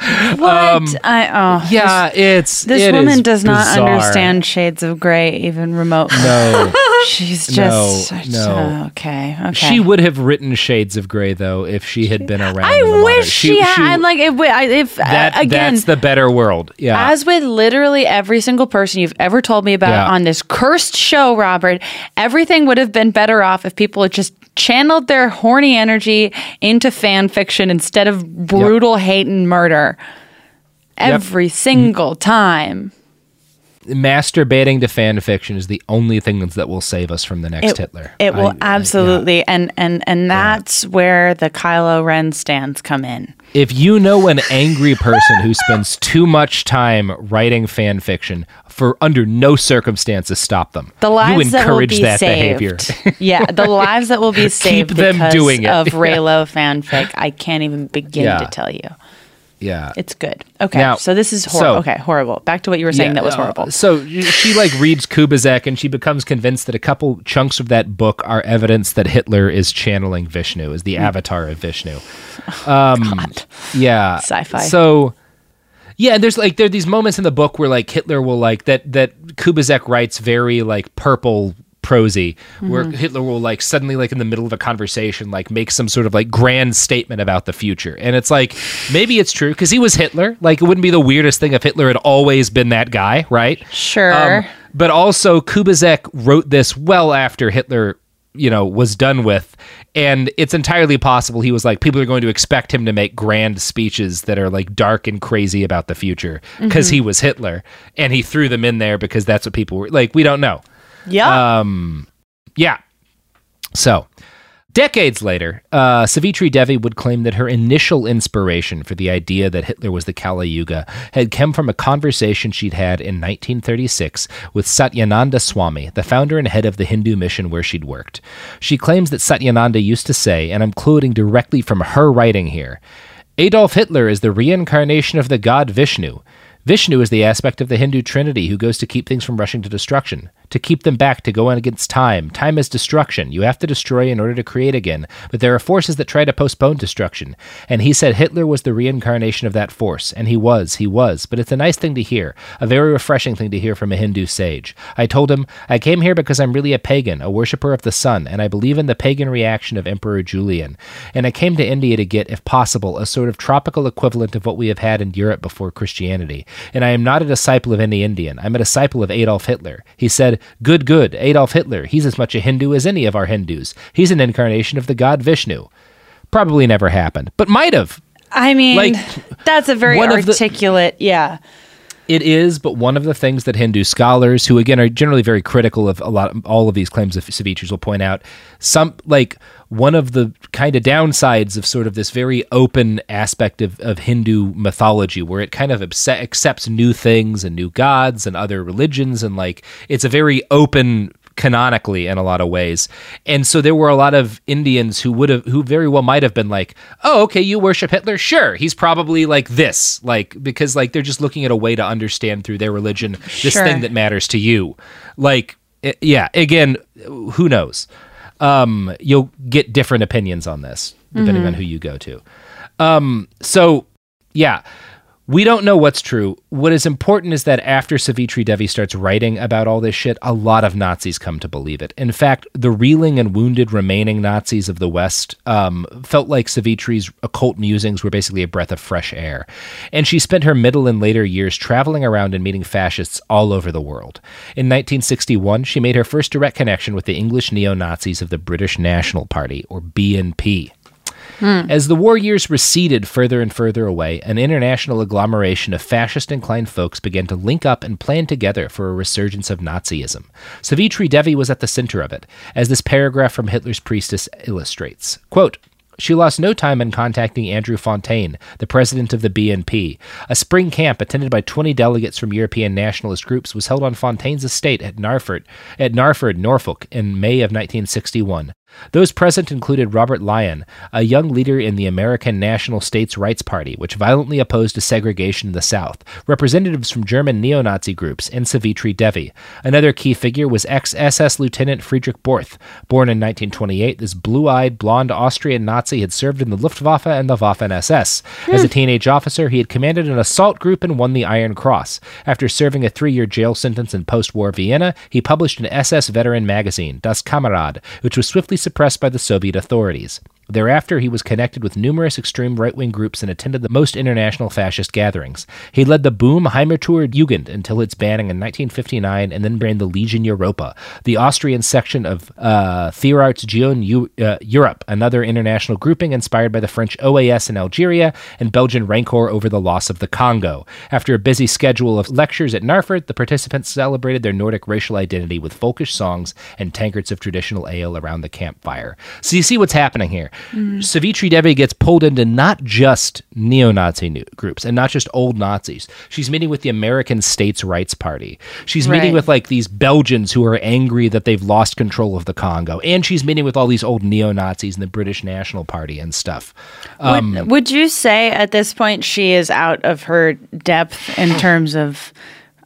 Speaker 3: What? Um, I oh
Speaker 4: yeah, it's
Speaker 3: This
Speaker 4: it
Speaker 3: woman does not
Speaker 4: bizarre.
Speaker 3: understand shades of gray even remotely.
Speaker 4: No.
Speaker 3: She's just
Speaker 4: No, no.
Speaker 3: a- okay. Okay.
Speaker 4: She would have written Shades of Grey though if she had been around.
Speaker 3: I
Speaker 4: in the modern-
Speaker 3: wish she, had. I'm like if, if
Speaker 4: that,
Speaker 3: again.
Speaker 4: The better world. Yeah.
Speaker 3: As with literally every single person you've ever told me about
Speaker 4: Yeah.
Speaker 3: on this cursed show, Robert, everything would have been better off if people had just channeled their horny energy into fan fiction instead of brutal hate and murder.
Speaker 4: Yep.
Speaker 3: Every single time.
Speaker 4: Masturbating to fan fiction is the only thing that's, that will save us from the next
Speaker 3: it,
Speaker 4: Hitler.
Speaker 3: It will
Speaker 4: I- I-
Speaker 3: absolutely, and and and that's where the Kylo Ren stands come in.
Speaker 4: if you know an angry person who spends too much time writing fan fiction, for under no circumstances stop them.
Speaker 3: The lives
Speaker 4: you
Speaker 3: that will
Speaker 4: encourage
Speaker 3: be
Speaker 4: that
Speaker 3: saved.
Speaker 4: behavior.
Speaker 3: yeah, the lives that will be saved Keep
Speaker 4: them
Speaker 3: because
Speaker 4: doing it.
Speaker 3: of
Speaker 4: Yeah.
Speaker 3: Reylo fanfic. I can't even begin
Speaker 4: Yeah.
Speaker 3: to tell you.
Speaker 4: Yeah.
Speaker 3: It's good. Okay,
Speaker 4: Now,
Speaker 3: so this is hor-
Speaker 4: so-
Speaker 3: okay. Horrible. Back to what you were saying.
Speaker 4: Yeah,
Speaker 3: that was
Speaker 4: uh,
Speaker 3: horrible.
Speaker 4: so she like reads Kubizek and she becomes convinced that a couple chunks of that book are evidence that Hitler is channeling Vishnu, is the
Speaker 3: Hmm.
Speaker 4: avatar of Vishnu. Um, Yeah,
Speaker 3: Sci-fi.
Speaker 4: So yeah, there's like there are these moments in the book where like Hitler will like that that Kubizek writes very like purple prosy where
Speaker 3: Mm-hmm.
Speaker 4: Hitler will like suddenly like in the middle of a conversation like make some sort of like grand statement about the future. And it's like maybe it's true because he was Hitler. Like it wouldn't be the weirdest thing if Hitler had always been that guy, right?
Speaker 3: Sure.
Speaker 4: Um, but also Kubizek wrote this well after Hitler, you know, was done with. And it's entirely possible he was like, people are going to expect him to make grand speeches that are like dark and crazy about the future because
Speaker 3: Mm-hmm.
Speaker 4: he was Hitler. And he threw them in there because that's what people were like. We don't know.
Speaker 3: Yeah.
Speaker 4: Um, yeah. So, decades later, uh, Savitri Devi would claim that her initial inspiration for the idea that Hitler was the Kali Yuga had come from a conversation she'd had in 1936 with Satyananda Swami, the founder and head of the Hindu mission where she'd worked. She claims that Satyananda used to say, and I'm quoting directly from her writing here Adolf Hitler is the reincarnation of the god Vishnu. Vishnu is the aspect of the Hindu trinity who goes to keep things from rushing to destruction, to keep them back, to go against time. Time is destruction. You have to destroy in order to create again, but there are forces that try to postpone destruction. And he said Hitler was the reincarnation of that force, and he was, he was. But it's a nice thing to hear, a very refreshing thing to hear from a Hindu sage. I told him, I came here because I'm really a pagan, a worshipper of the sun, and I believe in the pagan reaction of Emperor Julian. And I came to India to get, if possible, a sort of tropical equivalent of what we have had in Europe before Christianity. And I am not a disciple of any Indian. I'm a disciple of Adolf Hitler. He said, Good, good, Adolf Hitler. He's as much a Hindu as any of our Hindus. He's an incarnation of the god Vishnu. Probably never happened, but might have.
Speaker 3: I mean,
Speaker 4: like,
Speaker 3: that's a very
Speaker 4: of the-
Speaker 3: articulate. yeah.
Speaker 4: It is, but one of the things that Hindu scholars, who again are generally very critical of a lot, of, all of these claims of Savitri's, will point out, some like one of the kind of downsides of sort of this very open aspect of, of Hindu mythology, where it kind of acce- accepts new things and new gods and other religions, and like it's a very open canonically in a lot of ways. And so there were a lot of Indians who would have who very well might have been like, "Oh, okay, you worship Hitler? Sure. He's probably like this." Like because like they're just looking at a way to understand through their religion this
Speaker 3: Sure.
Speaker 4: thing that matters to you. Like i- yeah, again, who knows. Um you'll get different opinions on this depending on who you go to. Um so yeah, we don't know what's true. What is important is that after Savitri Devi starts writing about all this shit, a lot of Nazis come to believe it. In fact, the reeling and wounded remaining Nazis of the West um, felt like Savitri's occult musings were basically a breath of fresh air. And she spent her middle and later years traveling around and meeting fascists all over the world. In 1961, she made her first direct connection with the English neo Nazis of the British National Party, or BNP. Hmm. As the war years receded further and further away, an international agglomeration of fascist inclined folks began to link up and plan together for a resurgence of Nazism. Savitri Devi was at the center of it, as this paragraph from Hitler's Priestess illustrates. Quote, she lost no time in contacting Andrew Fontaine, the president of the BNP. A spring camp attended by 20 delegates from European nationalist groups was held on Fontaine's estate at Narford, at Narford, Norfolk, in May of 1961. Those present included Robert Lyon, a young leader in the American National States Rights Party, which violently opposed to segregation in the South, representatives from German neo Nazi groups, and Savitri Devi. Another key figure was ex SS Lieutenant Friedrich Borth. Born in 1928, this blue eyed, blonde Austrian Nazi had served in the Luftwaffe and the Waffen SS. As a hmm. teenage officer, he had commanded an assault group and won the Iron Cross. After serving a three year jail sentence in post war Vienna, he published an SS veteran magazine, Das Kamerad, which was swiftly suppressed by the Soviet authorities. Thereafter, he was connected with numerous extreme right wing groups and attended the most international fascist gatherings. He led the Bund Heimattreuer Jugend until its banning in 1959 and then ran the Legion Europa, the Austrian section of uh, Vierarts U- uh, Europe, another international grouping inspired by the French OAS in Algeria and Belgian Rancor over the loss of the Congo. After a busy schedule of lectures at Narford, the participants celebrated their Nordic racial identity with folkish songs and tankards of traditional ale around the campfire. So you see what's happening here. Savitri Devi gets pulled into not just neo Nazi groups and not just old Nazis. She's meeting with the American States Rights Party. She's meeting with like these Belgians who are angry that they've lost control of the Congo. And she's meeting with all these old neo Nazis in the British National Party and stuff. Um,
Speaker 3: would, would you say at this point she is out of her depth in terms of?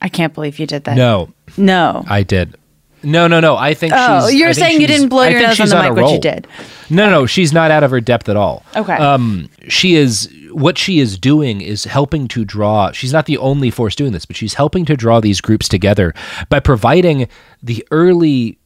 Speaker 3: I can't believe you did that.
Speaker 4: no,
Speaker 3: no.
Speaker 4: I did. No, no, no. I think
Speaker 3: Oh, you're saying you didn't blow your nose on the mic, which you did.
Speaker 4: No, no, no. she's not out of her depth at all.
Speaker 3: Okay.
Speaker 4: Um, she is what she is doing is helping to draw. She's not the only force doing this, but she's helping to draw these groups together by providing the early.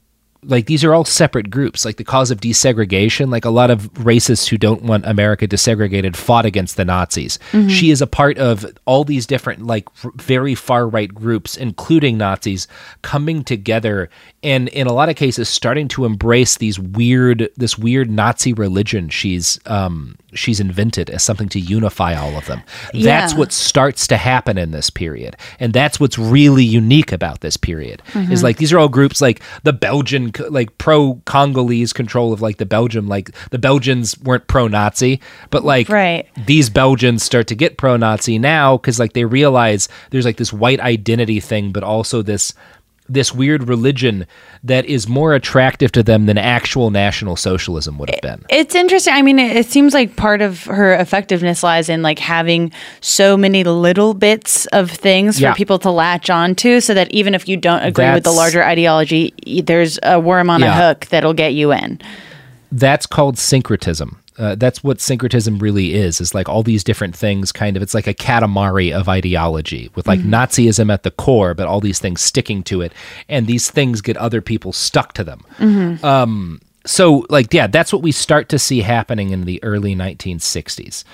Speaker 4: Like these are all separate groups. Like the cause of desegregation, like a lot of racists who don't want America desegregated fought against the Nazis.
Speaker 3: Mm-hmm.
Speaker 4: She is a part of all these different, like r- very far right groups, including Nazis, coming together and in a lot of cases starting to embrace these weird, this weird Nazi religion she's um, she's invented as something to unify all of them. That's what starts to happen in this period, and that's what's really unique about this period.
Speaker 3: Mm-hmm.
Speaker 4: Is like these are all groups like the Belgian, like pro Congolese control of like the Belgium, like the Belgians weren't pro Nazi, but like
Speaker 3: Right.
Speaker 4: these Belgians start to get pro Nazi now because like they realize there's like this white identity thing, but also this this weird religion that is more attractive to them than actual national socialism would have been.
Speaker 3: It's interesting. I mean, it, it seems like part of her effectiveness lies in like having so many little bits of things
Speaker 4: Yeah.
Speaker 3: for people to latch onto, so that even if you don't agree with the larger ideology, there's a worm on a hook that'll get you in.
Speaker 4: That's called syncretism. Uh, that's what syncretism really is. Is like all these different things, kind of. It's like a katamari of ideology with like Nazism at the core, but all these things sticking to it, and these things get other people stuck to them. Um, so, like, yeah, that's what we start to see happening in the early 1960s.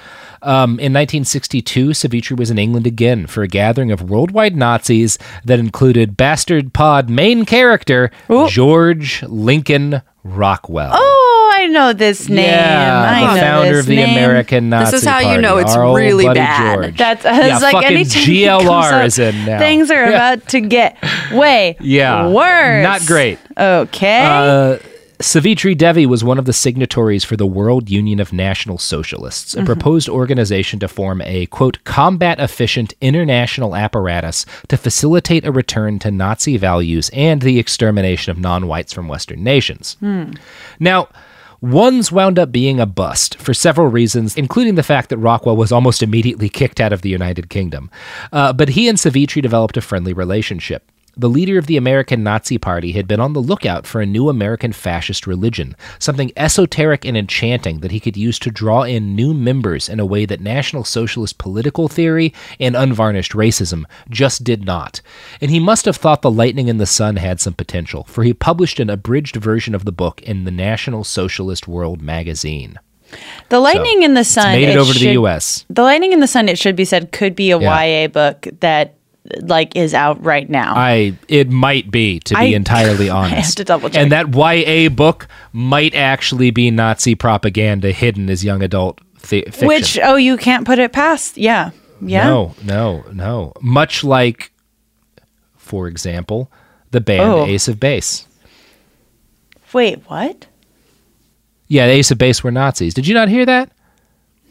Speaker 4: Um, in 1962, Savitri was in England again for a gathering of worldwide Nazis that included Bastard Pod main character George Lincoln Rockwell.
Speaker 3: Oh, I know this name.
Speaker 4: Yeah,
Speaker 3: I
Speaker 4: the
Speaker 3: know
Speaker 4: founder
Speaker 3: this
Speaker 4: of the
Speaker 3: name.
Speaker 4: American Nazi
Speaker 9: This is how you know it's
Speaker 4: our old
Speaker 9: really
Speaker 4: buddy
Speaker 9: bad.
Speaker 4: George.
Speaker 3: That's it's
Speaker 4: yeah,
Speaker 3: like
Speaker 4: fucking
Speaker 3: anytime comes
Speaker 4: GLR
Speaker 3: up,
Speaker 4: is in now.
Speaker 3: Things are about to get way
Speaker 4: Yeah,
Speaker 3: worse.
Speaker 4: not great.
Speaker 3: Okay.
Speaker 4: Uh, Savitri Devi was one of the signatories for the World Union of National Socialists, a
Speaker 3: Mm-hmm.
Speaker 4: proposed organization to form a, quote, combat efficient international apparatus to facilitate a return to Nazi values and the extermination of non whites from Western nations.
Speaker 3: Hmm.
Speaker 4: Now, WUNS wound up being a bust for several reasons, including the fact that Rockwell was almost immediately kicked out of the United Kingdom. Uh, but he and Savitri developed a friendly relationship. The leader of the American Nazi Party had been on the lookout for a new American fascist religion, something esoteric and enchanting that he could use to draw in new members in a way that National Socialist political theory and unvarnished racism just did not. And he must have thought The Lightning and the Sun had some potential, for he published an abridged version of the book in the National Socialist World magazine.
Speaker 3: the Lightning and the Sun.
Speaker 4: made it over to the U.S.
Speaker 3: The Lightning and the Sun, it should be said, could be a
Speaker 4: Yeah.
Speaker 3: YA book that like is out right now.
Speaker 4: I it might be to be
Speaker 3: I-
Speaker 4: entirely
Speaker 3: I
Speaker 4: honest.
Speaker 3: have to double check.
Speaker 4: And that YA book might actually be Nazi propaganda hidden as young adult thi- fiction.
Speaker 3: Which oh, you can't put it past. Yeah, yeah.
Speaker 4: No, no, no. Much like, for example, the band
Speaker 3: Oh.
Speaker 4: Ace of Base.
Speaker 3: Wait, what?
Speaker 4: Yeah, the Ace of Base were Nazis. Did you not hear that?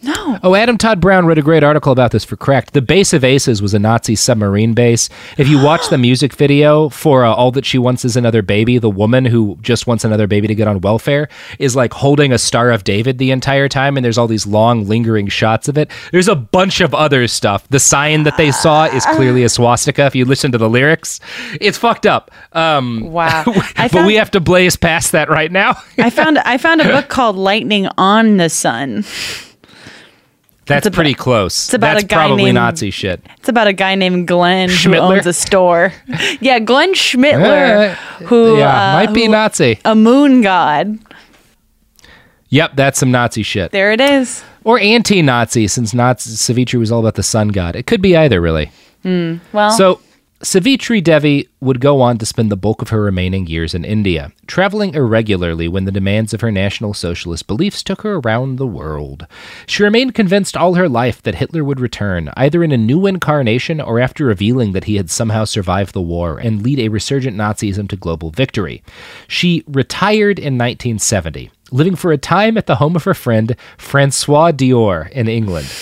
Speaker 3: No.
Speaker 4: Oh, Adam Tod Brown wrote a great article about this for Cracked. The base of Aces was a Nazi submarine base. If you watch the music video for uh, All That She Wants Is Another Baby, the woman who just wants another baby to get on welfare is like holding a Star of David the entire time, and there's all these long, lingering shots of it. There's a bunch of other stuff. The sign that they saw is clearly a swastika if you listen to the lyrics. It's fucked up. Um,
Speaker 3: Wow.
Speaker 4: But
Speaker 3: found,
Speaker 4: we have to blaze past that right now.
Speaker 3: I found I found a book called Lightning on the Sun.
Speaker 4: That's
Speaker 3: about-
Speaker 4: pretty close.
Speaker 3: it's about
Speaker 4: That's
Speaker 3: a guy
Speaker 4: probably
Speaker 3: named-
Speaker 4: Nazi shit.
Speaker 3: It's about a guy named Glenn who owns a store. Yeah, Glenn Schmittler, who
Speaker 4: yeah,
Speaker 3: uh,
Speaker 4: might be
Speaker 3: who-
Speaker 4: Nazi.
Speaker 3: a moon god.
Speaker 4: Yep, that's some Nazi shit.
Speaker 3: There it is.
Speaker 4: Or anti-Nazi, since Nazi Savitri was all about the sun god. It could be either, really.
Speaker 3: Well,
Speaker 4: So, Savitri Devi would go on to spend the bulk of her remaining years in India, traveling irregularly when the demands of her National Socialist beliefs took her around the world. She remained convinced all her life that Hitler would return, either in a new incarnation or after revealing that he had somehow survived the war and lead a resurgent Nazism to global victory. She retired in 1970, living for a time at the home of her friend Francois Dior in England.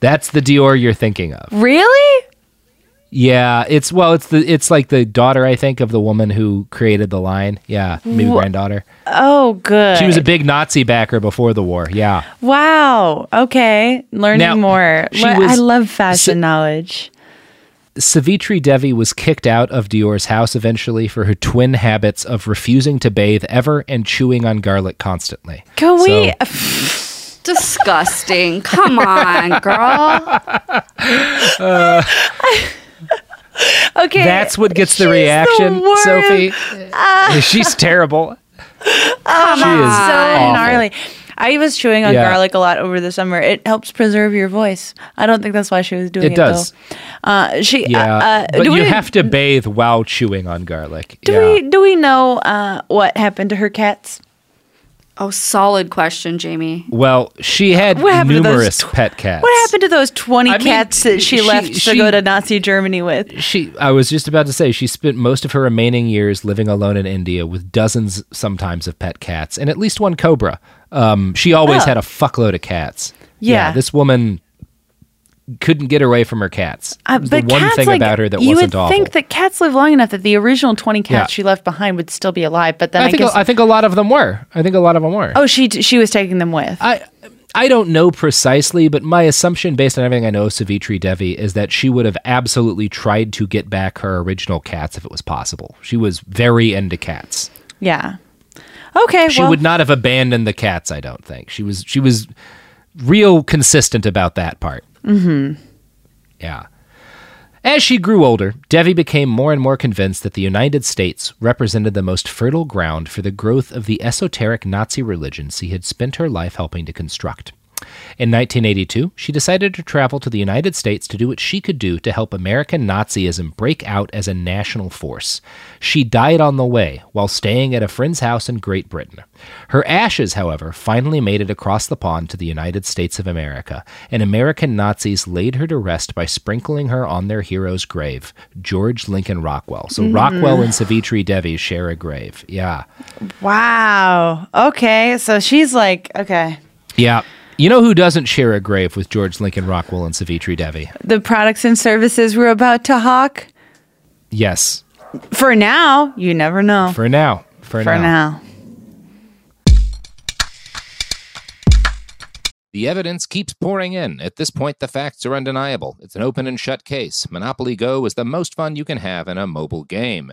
Speaker 4: That's the Dior you're thinking of.
Speaker 3: really?
Speaker 4: Yeah, it's well, it's the it's like the daughter, I think, of the woman who created the line. Yeah, maybe
Speaker 3: Wha-
Speaker 4: granddaughter.
Speaker 3: Oh, good.
Speaker 4: She was a big Nazi backer before the war. Yeah,
Speaker 3: Wow. Okay. Learning
Speaker 4: Now,
Speaker 3: more.
Speaker 4: was-
Speaker 3: I love fashion knowledge.
Speaker 4: Savitri Devi was kicked out of Dior's house eventually for her twin habits of refusing to bathe ever and chewing on garlic constantly.
Speaker 3: Can we?
Speaker 9: Disgusting. Come on, girl.
Speaker 3: Uh, okay.
Speaker 4: That's what gets the reaction,
Speaker 3: worst.
Speaker 4: Sophie.
Speaker 3: Ah.
Speaker 4: She's terrible.
Speaker 3: Come
Speaker 4: She is
Speaker 3: so
Speaker 4: awful.
Speaker 3: gnarly. I was chewing on
Speaker 4: Yeah.
Speaker 3: garlic a lot over the summer. It helps preserve your voice. I don't think that's why she was doing it.
Speaker 4: It does.
Speaker 3: Though. Uh, she.
Speaker 4: Yeah,
Speaker 3: Uh, uh,
Speaker 4: but
Speaker 3: do
Speaker 4: you
Speaker 3: we,
Speaker 4: have to bathe while chewing on garlic.
Speaker 3: Do
Speaker 4: yeah.
Speaker 3: we? Do we know uh, what happened to her cats?
Speaker 9: Oh, solid question, Jamie.
Speaker 4: Well, she had
Speaker 3: What happened to those
Speaker 4: numerous
Speaker 3: tw-
Speaker 4: pet cats.
Speaker 3: What happened to those twenty
Speaker 4: I mean,
Speaker 3: cats that she,
Speaker 4: she-
Speaker 3: left to go to Nazi Germany with?
Speaker 4: She, I was just about to say, she spent most of her remaining years living alone in India with dozens, sometimes, of pet cats and at least one cobra. Um, she always
Speaker 3: Oh.
Speaker 4: had a fuckload of cats.
Speaker 3: Yeah.
Speaker 4: this woman couldn't get away from her cats.
Speaker 3: Uh,
Speaker 4: the one thing
Speaker 3: like,
Speaker 4: about her that
Speaker 3: you
Speaker 4: wasn't
Speaker 3: would
Speaker 4: awful.
Speaker 3: think that cats live long enough that the original twenty cats
Speaker 4: Yeah.
Speaker 3: she left behind would still be alive. But then I,
Speaker 4: I think
Speaker 3: guess
Speaker 4: I think a lot of them were. I think a lot of them were.
Speaker 3: oh, she she was taking them with.
Speaker 4: I I don't know precisely, but my assumption, based on everything I know of Savitri Devi, is that she would have absolutely tried to get back her original cats if it was possible. She was very into cats.
Speaker 3: yeah. Okay.
Speaker 4: She
Speaker 3: well,
Speaker 4: would not have abandoned the cats. I don't think she was. She was real consistent about that part.
Speaker 3: Mm-hmm.
Speaker 4: Yeah. As she grew older, Devi became more and more convinced that the United States represented the most fertile ground for the growth of the esoteric Nazi religion she had spent her life helping to construct. In 1982, she decided to travel to the United States to do what she could do to help American Nazism break out as a national force. She died on the way while staying at a friend's house in Great Britain. Her ashes, however, finally made it across the pond to the United States of America, and American Nazis laid her to rest by sprinkling her on their hero's grave, George Lincoln Rockwell. So
Speaker 3: Mhm.
Speaker 4: Rockwell and Savitri Devi share a grave. Yeah.
Speaker 3: Wow. Okay. So she's like, okay.
Speaker 4: Yeah. You know who doesn't share a grave with George Lincoln Rockwell and Savitri Devi?
Speaker 3: The products and services we're about to hawk.
Speaker 4: Yes.
Speaker 3: For now, you never know.
Speaker 4: For now. For, now.
Speaker 3: For
Speaker 4: now.
Speaker 3: now.
Speaker 5: The evidence keeps pouring in. At this point, the facts are undeniable. It's an open and shut case. Monopoly Go is the most fun you can have in a mobile game.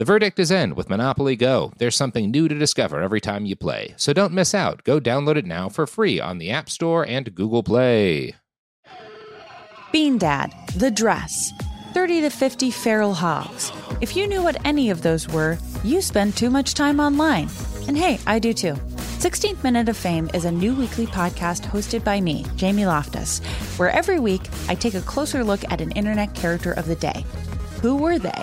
Speaker 5: The verdict is in with Monopoly Go. There's something new to discover every time you play. So don't miss out. Go download it now for free on the App Store and Google Play.
Speaker 3: Bean Dad, The Dress, 30 to 50 Feral Hogs. If you knew what any of those were, you spend too much time online. And hey, I do too. 16th Minute of Fame is a new weekly podcast hosted by me, Jamie Loftus, where every week I take a closer look at an internet character of the day. Who were they?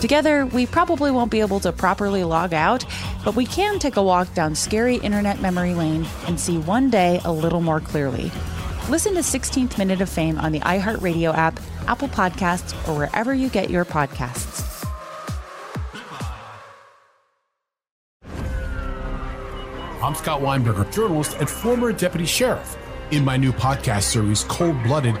Speaker 3: Together, we probably won't be able to properly log out, but we can take a walk down scary internet memory lane and see one day a little more clearly. Listen to 16th Minute of Fame on the iHeartRadio app, Apple Podcasts, or wherever you get your podcasts.
Speaker 6: I'm Scott Weinberger, journalist and former deputy sheriff. In my new podcast series, Cold Blooded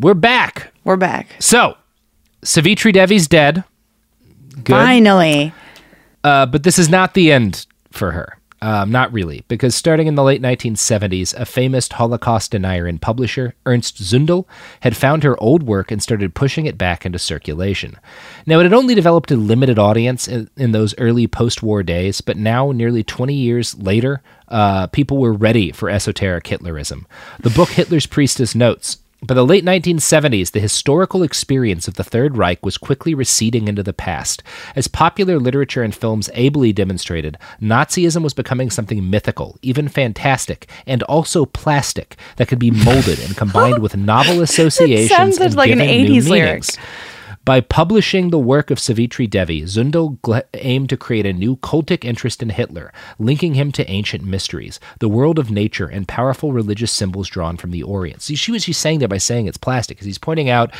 Speaker 4: We're back.
Speaker 3: We're back.
Speaker 4: So, Savitri Devi's dead. Good.
Speaker 3: Finally.
Speaker 4: Uh, but this is not the end for her. Um, not really, because starting in the late 1970s, a famous Holocaust denier and publisher, Ernst Zundel, had found her old work and started pushing it back into circulation. Now, it had only developed a limited audience in, in those early post war days, but now, nearly 20 years later, uh, people were ready for esoteric Hitlerism. The book Hitler's Priestess notes by the late 1970s, the historical experience of the Third Reich was quickly receding into the past. As popular literature and films ably demonstrated, Nazism was becoming something mythical, even fantastic, and also plastic that could be molded and combined with novel associations
Speaker 3: sounds
Speaker 4: and
Speaker 3: like an
Speaker 4: given new
Speaker 3: 80s lyric.
Speaker 4: meanings. By publishing the work of Savitri Devi, Zundel aimed to create a new cultic interest in Hitler, linking him to ancient mysteries, the world of nature, and powerful religious symbols drawn from the Orient. See, she was she's saying that by saying it's plastic, because he's pointing out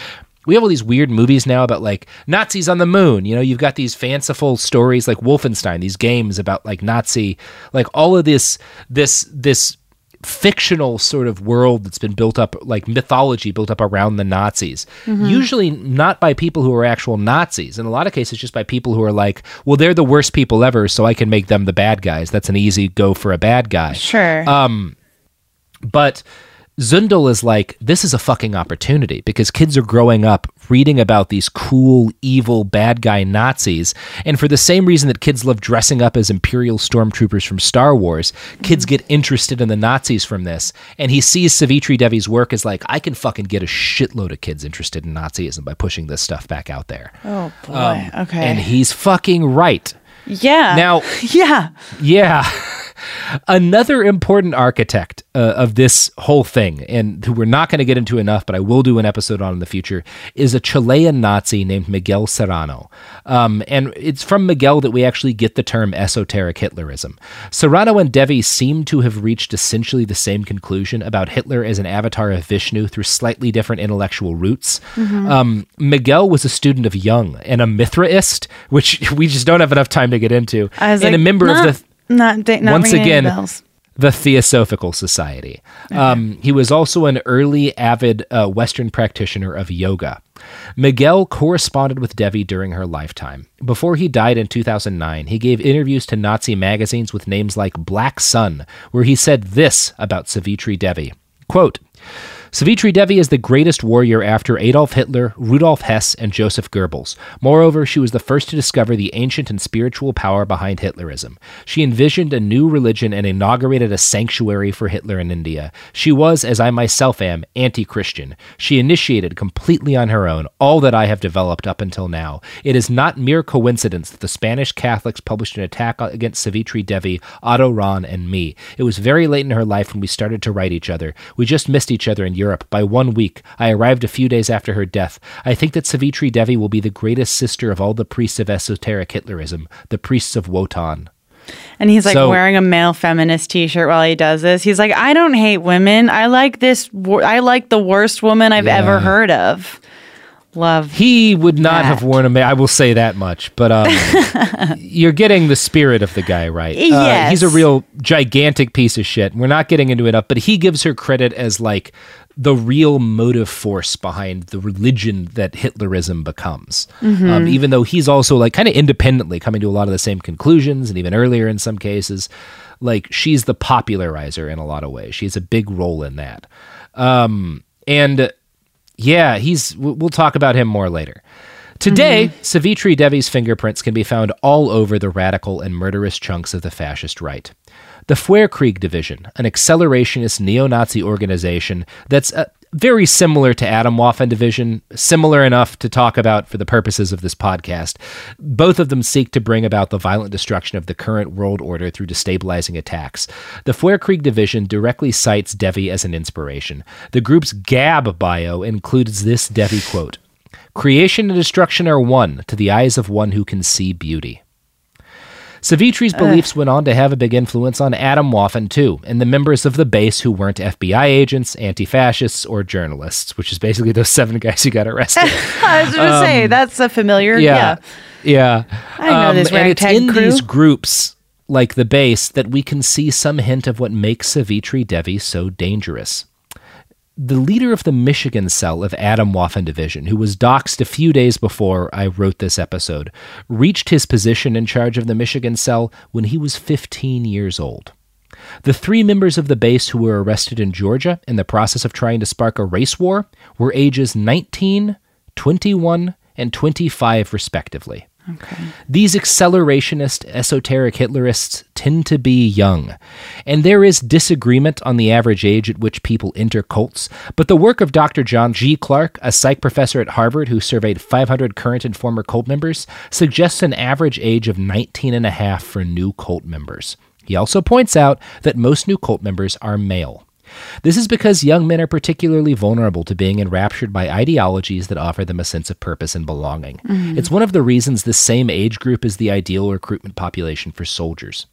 Speaker 4: we have all these weird movies now about like Nazis on the moon. You know, you've got these fanciful stories like Wolfenstein, these games about like Nazi, like all of this, this, this fictional sort of world that's been built up, like mythology built up around the Nazis.
Speaker 3: Mhm.
Speaker 4: Usually not by people who are actual Nazis. In a lot of cases, just by people who are like, well, they're the worst people ever, so I can make them the bad guys. That's an easy go for a bad guy.
Speaker 3: Sure.
Speaker 4: Um, but Zundel is like, this is a fucking opportunity because kids are growing up reading about these cool, evil, bad guy Nazis. And for the same reason that kids love dressing up as Imperial stormtroopers from Star Wars, kids get interested in the Nazis from this. And he sees Savitri Devi's work as like, I can fucking get a shitload of kids interested in Nazism by pushing this stuff back out there.
Speaker 3: Oh, boy.
Speaker 4: Um,
Speaker 3: okay.
Speaker 4: And he's fucking right.
Speaker 3: yeah.
Speaker 4: Now,
Speaker 3: yeah.
Speaker 4: yeah. Another important architect uh, of this whole thing, and who we're not going to get into enough, but I will do an episode on in the future, is a Chilean Nazi named Miguel Serrano. Um, and it's from Miguel that we actually get the term esoteric Hitlerism. Serrano and Devi seem to have reached essentially the same conclusion about Hitler as an avatar of Vishnu through slightly different intellectual roots.
Speaker 3: Mhm.
Speaker 4: Um, Miguel was a student of Jung and a Mithraist, which we just don't have enough time to get into, and a member
Speaker 3: not,
Speaker 4: of the
Speaker 3: Not, da- not
Speaker 4: once again the Theosophical Society. Um, he was also an early avid uh, Western practitioner of yoga. Miguel corresponded with Devi during her lifetime. Before he died in 2009, he gave interviews to Nazi magazines with names like Black Sun, where he said this about Savitri Devi. Quote, Savitri Devi is the greatest warrior after Adolf Hitler, Rudolf Hess, and Joseph Goebbels. Moreover, she was the first to discover the ancient and spiritual power behind Hitlerism. She envisioned a new religion and inaugurated a sanctuary for Hitler in India. She was, as I myself am, anti Christian. She initiated completely on her own all that I have developed up until now. It is not mere coincidence that the Spanish Catholics published an attack against Savitri Devi, Otto Rahn, and me. It was very late in her life when we started to write each other. We just missed each other in Europe by one week. I arrived a few days after her death. I think that Savitri Devi will be the greatest sister of all the priests of esoteric Hitlerism, the priests of Wotan.
Speaker 3: And he's like
Speaker 4: So-
Speaker 3: wearing a male feminist T-shirt while he does this. He's like, I don't hate women. I like this. I like the worst woman I've ever heard of. Love.
Speaker 4: He would not
Speaker 3: that.
Speaker 4: have worn a ma- I will say that much, but um, you're getting the spirit of the guy right. Uh,
Speaker 3: Yes.
Speaker 4: he's a real gigantic piece of shit. We're not getting into it up, but he gives her credit as like the real motive force behind the religion that Hitlerism becomes.
Speaker 3: Mhm.
Speaker 4: Um, even though he's also like kind of independently coming to a lot of the same conclusions, and even earlier in some cases, like she's the popularizer in a lot of ways. She has a big role in that. Um, and yeah, he's. We'll talk about him more later. Today, Savitri Devi's fingerprints can be found all over the radical and murderous chunks of the fascist right. The Feuerkrieg Division, an accelerationist neo Nazi organization that's uh, very similar to Atomwaffen Division, similar enough to talk about for the purposes of this podcast. Both of them seek to bring about the violent destruction of the current world order through destabilizing attacks. The Feuerkrieg Division directly cites Devi as an inspiration. The group's Gab bio includes this Devi quote Creation and destruction are one to the eyes of one who can see beauty. Savitri's beliefs went on to have a big influence on Atomwaffen, too, and the members of the base who weren't FBI agents, anti fascists, or journalists, which is basically those seven guys who got arrested.
Speaker 3: I was going to say
Speaker 4: Um,
Speaker 3: that's a familiar. Yeah.
Speaker 4: yeah. Yeah.
Speaker 3: I know this
Speaker 4: and it's in
Speaker 3: crew.
Speaker 4: these groups, like the base, that we can see some hint of what makes Savitri Devi so dangerous. The leader of the Michigan cell of Atomwaffen Division, who was doxxed a few days before I wrote this episode, reached his position in charge of the Michigan cell when he was 15 years old. The three members of the base who were arrested in Georgia in the process of trying to spark a race war were ages 19, 21, and 25, respectively. These accelerationist, esoteric Hitlerists tend to be young, and there is disagreement on the average age at which people enter cults, but the work of Dr. John G. Clark, a psych professor at Harvard who surveyed 500 current and former cult members, suggests an average age of 19 and a half for new cult members. He also points out that most new cult members are male. This is because young men are particularly vulnerable to being enraptured by ideologies that offer them a sense of purpose and belonging.
Speaker 10: Mhm.
Speaker 4: It's one of the reasons this same age group is the ideal recruitment population for soldiers.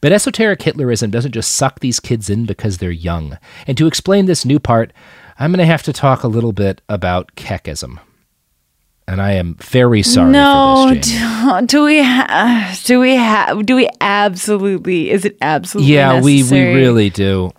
Speaker 4: But esoteric Hitlerism doesn't just suck these kids in because they're young. And to explain this new part, I'm going to have to talk a little bit about Kekism. And I am very sorry
Speaker 3: no,
Speaker 4: for this,
Speaker 3: do, do we ha- do we have do we absolutely is it absolutely
Speaker 4: Yeah, we, we really do.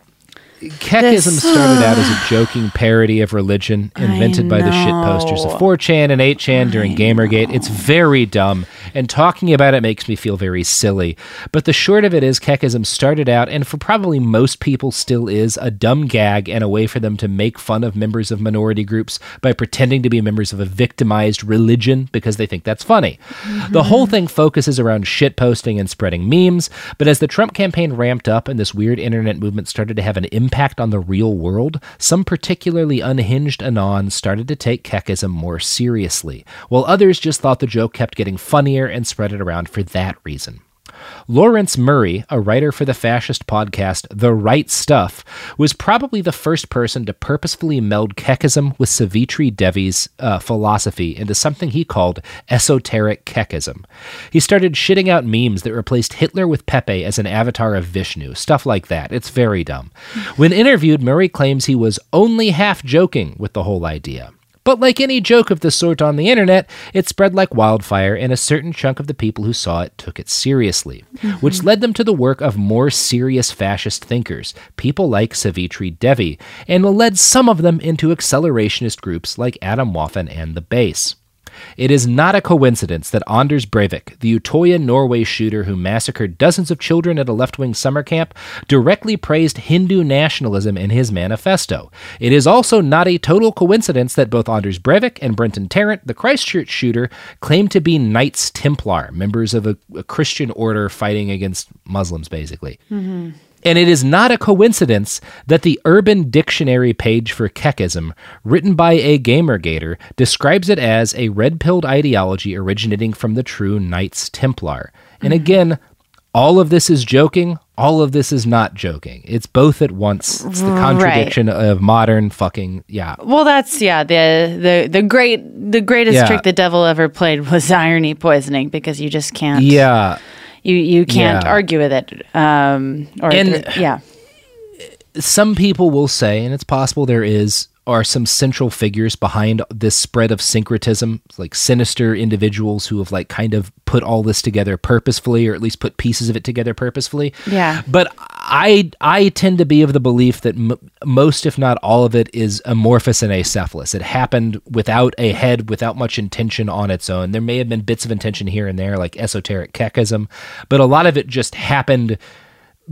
Speaker 4: Kekism
Speaker 3: This-
Speaker 4: started out as a joking parody of religion invented by the shitposters of 4chan and 8chan during Gamergate. It's very dumb, and talking about it makes me feel very silly. But the short of it is, Kekism started out, and for probably most people still is, a dumb gag and a way for them to make fun of members of minority groups by pretending to be members of a victimized religion because they think that's funny. The whole thing focuses around shitposting and spreading memes, but as the Trump campaign ramped up and this weird internet movement started to have an impact on the real world, some particularly unhinged Anons started to take Kekism more seriously, while others just thought the joke kept getting funnier and spread it around for that reason. Lawrence Murray, a writer for the fascist podcast The Right Stuff, was probably the first person to purposefully meld Kekism with Savitri Devi's uh, philosophy into something he called esoteric Kekism. He started shitting out memes that replaced Hitler with Pepe as an avatar of Vishnu, stuff like that. It's very dumb. When interviewed, Murray claims he was only half joking with the whole idea. But like any joke of the sort on the internet, it spread like wildfire, and a certain chunk of the people who saw it took it seriously, which led them to the work of more serious fascist thinkers, people like Savitri Devi, and led some of them into accelerationist groups like Atomwaffen and the Base. It is not a coincidence that Anders Breivik, the Utoya Norway shooter who massacred dozens of children at a left wing summer camp, directly praised Hindu nationalism in his manifesto. It is also not a total coincidence that both Anders Breivik and Brenton Tarrant, the Christchurch shooter, claim to be Knights Templar, members of a, a Christian order fighting against Muslims, basically. Mm-hmm. And it is not a coincidence that the Urban Dictionary page for Kekism, written by a Gamergator, describes it as a red pilled ideology originating from the true Knights Templar. And mm-hmm. again, all of this is joking, all of this is not joking. It's both at once. It's the
Speaker 3: Right.
Speaker 4: contradiction of modern fucking, yeah.
Speaker 3: Well, that's yeah. The the the great the greatest
Speaker 4: Yeah.
Speaker 3: trick the devil ever played was irony poisoning because you just can't.
Speaker 4: Yeah.
Speaker 3: You you can't
Speaker 4: Yeah.
Speaker 3: argue with it. Um. Or
Speaker 4: And-
Speaker 3: yeah.
Speaker 4: some people will say, and it's possible there is, are some central figures behind this spread of syncretism, like sinister individuals who have like kind of put all this together purposefully, or at least put pieces of it together purposefully.
Speaker 3: Yeah.
Speaker 4: But I I tend to be of the belief that m- most, if not all of it, is amorphous and acephalous. It happened without a head, without much intention on its own. There may have been bits of intention here and there, like esoteric kekism, but a lot of it just happened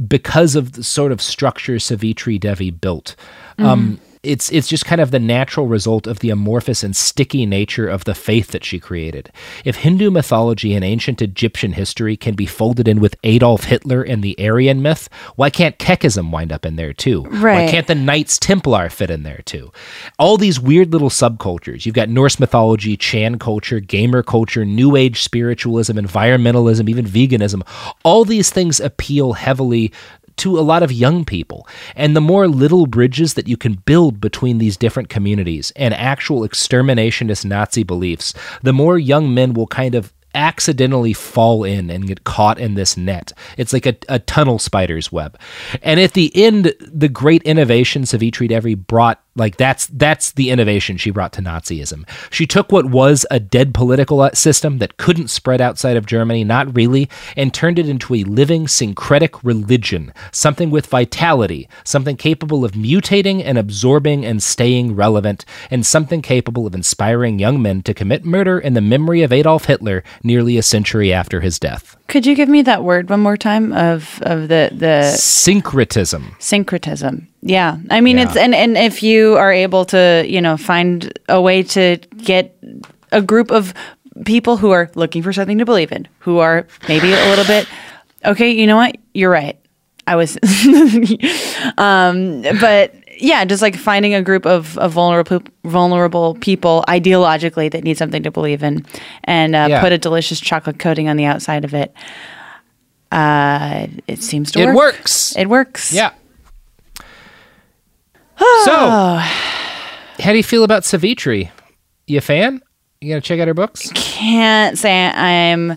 Speaker 4: because of the sort of structure Savitri Devi built. Um, it's it's just kind of the natural result of the amorphous and sticky nature of the faith that she created. If Hindu mythology and ancient Egyptian history can be folded in with Adolf Hitler and the Aryan myth, why can't Kekism wind up in there too? Why can't the Knights Templar fit in there too? All these weird little subcultures. You've got Norse mythology, Chan culture, gamer culture, New Age spiritualism, environmentalism, even veganism. All these things appeal heavily to a lot of young people. And the more little bridges that you can build between these different communities and actual exterminationist Nazi beliefs, the more young men will kind of accidentally fall in and get caught in this net. It's like a, a tunnel spider's web. And at the end, the great innovation Savitri Devi brought like that's that's the innovation she brought to Nazism. She took what was a dead political uh, system that couldn't spread outside of Germany, not really, and turned it into a living syncretic religion, something with vitality, something capable of mutating and absorbing and staying relevant, and something capable of inspiring young men to commit murder in the memory of Adolf Hitler nearly a century after his death.
Speaker 3: Could you give me that word one more time of of the the
Speaker 4: Syncretism.
Speaker 3: syncretism? Yeah, I mean
Speaker 4: Yeah.
Speaker 3: it's and and if you are able to you know find a way to get a group of people who are looking for something to believe in, who are maybe a little bit okay, you know what, you're right. I was, um, but yeah, just like finding a group of, of vulnerable vulnerable people ideologically that need something to believe in, and uh,
Speaker 4: Yeah.
Speaker 3: put a delicious chocolate coating on the outside of it. Uh, it seems to work.
Speaker 4: It
Speaker 3: work.
Speaker 4: works.
Speaker 3: It works.
Speaker 4: Yeah. So, how do you feel about Savitri? You a fan? You gonna check out her books?
Speaker 3: can't say I'm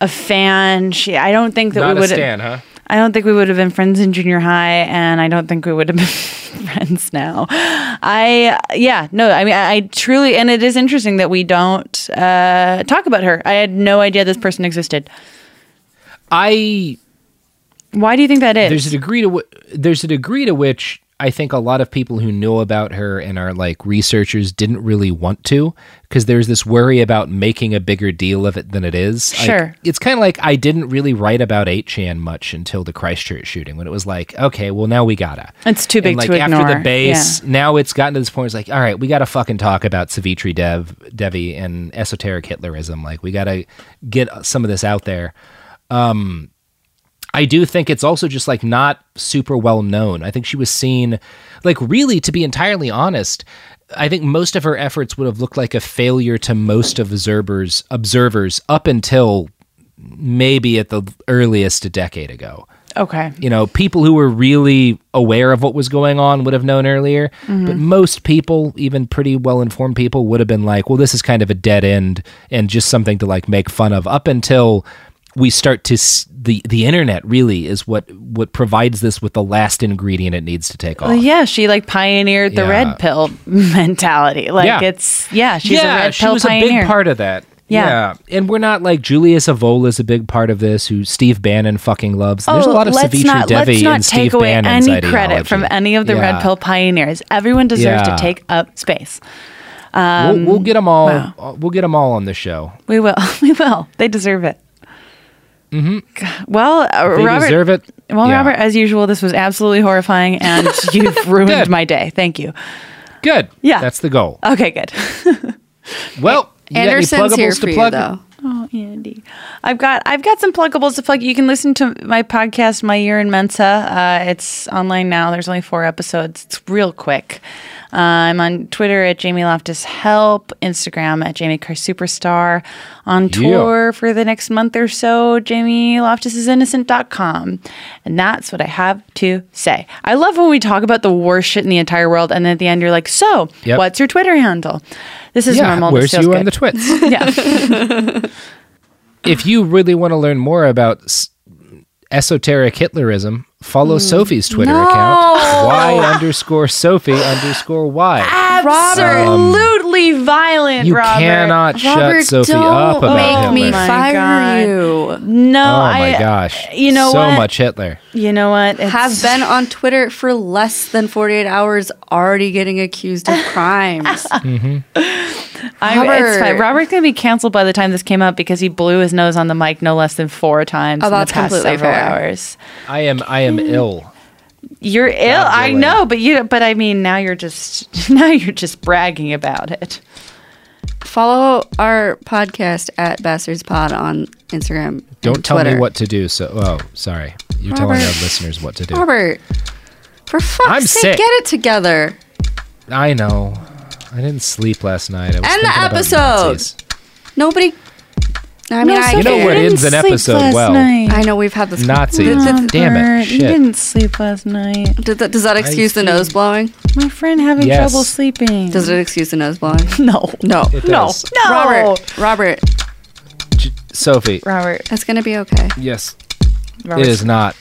Speaker 3: a fan. She, I don't think that
Speaker 4: Not
Speaker 3: we would.
Speaker 4: stan, huh?
Speaker 3: I don't think we would have been friends in junior high, and I don't think we would have been friends now. I, yeah, no, I mean, I, I truly, and it is interesting that we don't uh, talk about her. I had no idea this person existed.
Speaker 4: I
Speaker 3: Why do you think that is?
Speaker 4: there's a degree to wh- there's a degree to which I think a lot of people who know about her and are like researchers didn't really want to because there's this worry about making a bigger deal of it than it is. Like,
Speaker 3: Sure.
Speaker 4: it's kind of like I didn't really write about 8chan much until the Christchurch shooting when it was like, okay, well now we gotta.
Speaker 3: It's too big
Speaker 4: and like
Speaker 3: to
Speaker 4: after the base, now it's gotten to this point. It's like, all right, we got to fucking talk about Savitri Dev Devi and esoteric Hitlerism. Like, we got to get some of this out there. Um, I do think it's also just like not super well known. I think she was seen, like, really, to be entirely honest. I think most of her efforts would have looked like a failure to most of observers observers up until maybe at the earliest a decade ago
Speaker 3: okay.
Speaker 4: you know, people who were really aware of what was going on would have known earlier. Mm-hmm. But most people, even pretty well informed people, would have been like, well, this is kind of a dead end and just something to like make fun of up until we start to s- the the internet really is what what provides this with the last ingredient it needs to take off.
Speaker 3: Well, yeah, she like pioneered the
Speaker 4: Yeah.
Speaker 3: red pill mentality. Like
Speaker 4: Yeah.
Speaker 3: it's yeah, she's
Speaker 4: yeah,
Speaker 3: a red
Speaker 4: she
Speaker 3: pill
Speaker 4: was
Speaker 3: pioneer.
Speaker 4: a big part of that.
Speaker 3: Yeah.
Speaker 4: and we're not like Julius Evola is a big part of this, who Steve Bannon fucking loves. Oh, There's a oh, lot of
Speaker 3: Oh,
Speaker 4: Savitri
Speaker 3: not,
Speaker 4: Devi
Speaker 3: let's not
Speaker 4: and
Speaker 3: take
Speaker 4: Steve
Speaker 3: away
Speaker 4: Bannon's
Speaker 3: any credit from any of the
Speaker 4: Yeah.
Speaker 3: red pill pioneers. Everyone deserves
Speaker 4: Yeah.
Speaker 3: to take up space.
Speaker 4: we'll, we'll um, get them all.
Speaker 3: wow.
Speaker 4: We'll get them all on the show.
Speaker 3: We will. We will. They deserve it. Mm-hmm. Well, uh,
Speaker 4: They
Speaker 3: Robert.
Speaker 4: deserve it.
Speaker 3: Well,
Speaker 4: Yeah.
Speaker 3: Robert, as usual, this was absolutely horrifying, and you've ruined
Speaker 4: Good.
Speaker 3: my day. Thank you.
Speaker 4: Good.
Speaker 3: Yeah.
Speaker 4: that's the goal.
Speaker 3: Okay, good.
Speaker 4: Well, you got any
Speaker 9: Anderson's here for
Speaker 4: to
Speaker 9: you, though.
Speaker 3: Oh, Andy, I've got I've got some pluggables to plug. You can listen to my podcast, My Year in Mensa. Uh, it's online now. There's only four episodes. It's real quick. Uh, I'm on Twitter at Jamie Loftus Help, Instagram at Jamie Christ Superstar, on tour for the next month or so. JamieLoftusIsInnocent.com, and that's what I have to say. I love when we talk about the worst shit in the entire world, and then at the end you're like, "So,
Speaker 4: Yep.
Speaker 3: what's your Twitter handle?" This is
Speaker 4: Yeah,
Speaker 3: normal.
Speaker 4: where's
Speaker 3: This feels
Speaker 4: you
Speaker 3: good.
Speaker 4: on the twits?
Speaker 3: yeah.
Speaker 4: if you really want to learn more about s- esoteric Hitlerism, follow
Speaker 9: Mm.
Speaker 4: Sophie's Twitter
Speaker 9: No.
Speaker 4: account, y underscore Sophie underscore y.
Speaker 3: Absolutely um, violent, Robert.
Speaker 4: You
Speaker 3: Robert.
Speaker 4: cannot shut
Speaker 9: Robert,
Speaker 4: Sophie
Speaker 9: don't
Speaker 4: up about
Speaker 9: make
Speaker 4: Hitler.
Speaker 9: me
Speaker 3: oh
Speaker 9: fire
Speaker 3: God.
Speaker 9: you.
Speaker 3: No,
Speaker 4: oh
Speaker 3: I,
Speaker 4: my gosh!
Speaker 3: you know
Speaker 4: so
Speaker 3: what?
Speaker 4: much Hitler.
Speaker 3: You know what? It's-
Speaker 9: Have been on Twitter for less than 48 hours, already getting accused of crimes. Mm-hmm.
Speaker 3: I'm, it's fine.
Speaker 9: Robert.
Speaker 3: Robert's gonna be canceled by the time this came up because he blew his nose on the mic no less than four times
Speaker 9: Oh,
Speaker 3: in the past
Speaker 9: completely
Speaker 3: several
Speaker 9: fair.
Speaker 3: hours.
Speaker 4: I am. I am mm. ill.
Speaker 3: You're ill. I know, but you. But I mean, now you're just now you're just bragging about it.
Speaker 9: Follow our podcast at Bastards Pod on Instagram.
Speaker 4: Don't
Speaker 9: and
Speaker 4: tell me what to do. So, oh, sorry. You're telling our listeners what to do.
Speaker 9: Robert, for fuck's
Speaker 4: I'm
Speaker 9: sake,
Speaker 4: sick.
Speaker 9: get it together.
Speaker 4: I know. I didn't sleep last night. I was
Speaker 9: End the
Speaker 4: thinking about
Speaker 9: episode. Nobody. I mean,
Speaker 3: No,
Speaker 9: I
Speaker 4: You know
Speaker 9: get
Speaker 4: what
Speaker 9: it.
Speaker 4: ends an episode well?
Speaker 9: I know we've had this.
Speaker 4: Nazis.
Speaker 9: Th- th-
Speaker 3: Oh,
Speaker 4: Damn it.
Speaker 3: Bert, You didn't sleep last night.
Speaker 9: Does that, does that excuse the nose blowing?
Speaker 3: My friend having
Speaker 4: Yes.
Speaker 3: trouble sleeping.
Speaker 9: Does it excuse the nose blowing?
Speaker 3: No.
Speaker 9: No.
Speaker 3: No. No.
Speaker 9: Robert. Robert.
Speaker 4: Sophie.
Speaker 3: Robert.
Speaker 9: It's gonna be okay.
Speaker 4: Yes.
Speaker 3: Robert's,
Speaker 4: It is not.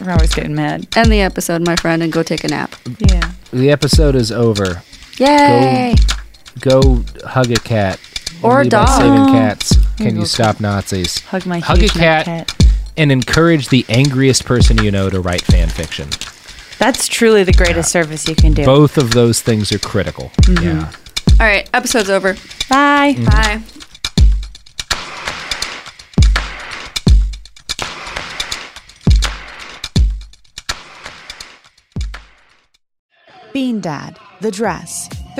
Speaker 3: Robert's getting mad.
Speaker 9: End the episode, my friend, and go take a nap.
Speaker 3: Yeah.
Speaker 4: The episode is over.
Speaker 9: Yay!
Speaker 4: Go hug a cat.
Speaker 9: Or a dog.
Speaker 4: Saving cats.
Speaker 3: Here
Speaker 4: Can
Speaker 3: you
Speaker 4: you
Speaker 3: go,
Speaker 4: stop Nazis?
Speaker 3: Hug my
Speaker 4: Hug a
Speaker 3: huge neck
Speaker 4: cat, and encourage the angriest person you know to write fan fiction.
Speaker 3: That's truly the greatest service you can do.
Speaker 4: Both of those things are critical.
Speaker 3: Mhm.
Speaker 4: Yeah.
Speaker 9: All right, episode's over.
Speaker 3: Bye.
Speaker 4: Mm-hmm.
Speaker 9: Bye.
Speaker 3: Bean Dad, The Dress,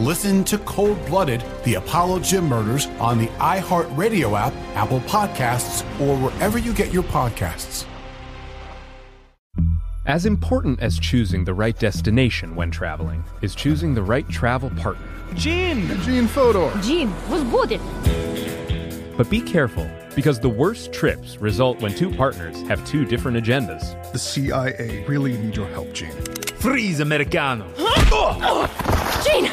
Speaker 6: Listen to Cold Blooded, The Apollo Gym Murders on the iHeartRadio app, Apple Podcasts, or wherever you get your podcasts.
Speaker 10: As important as choosing the right destination when traveling is choosing the right travel partner.
Speaker 11: Gene! Gene Fodor!
Speaker 12: Gene, was good!
Speaker 10: But be careful, because the worst trips result when two partners have two different agendas.
Speaker 11: The CIA really need your help, Gene.
Speaker 13: Freeze, Americano! Huh? Oh!
Speaker 12: Gene!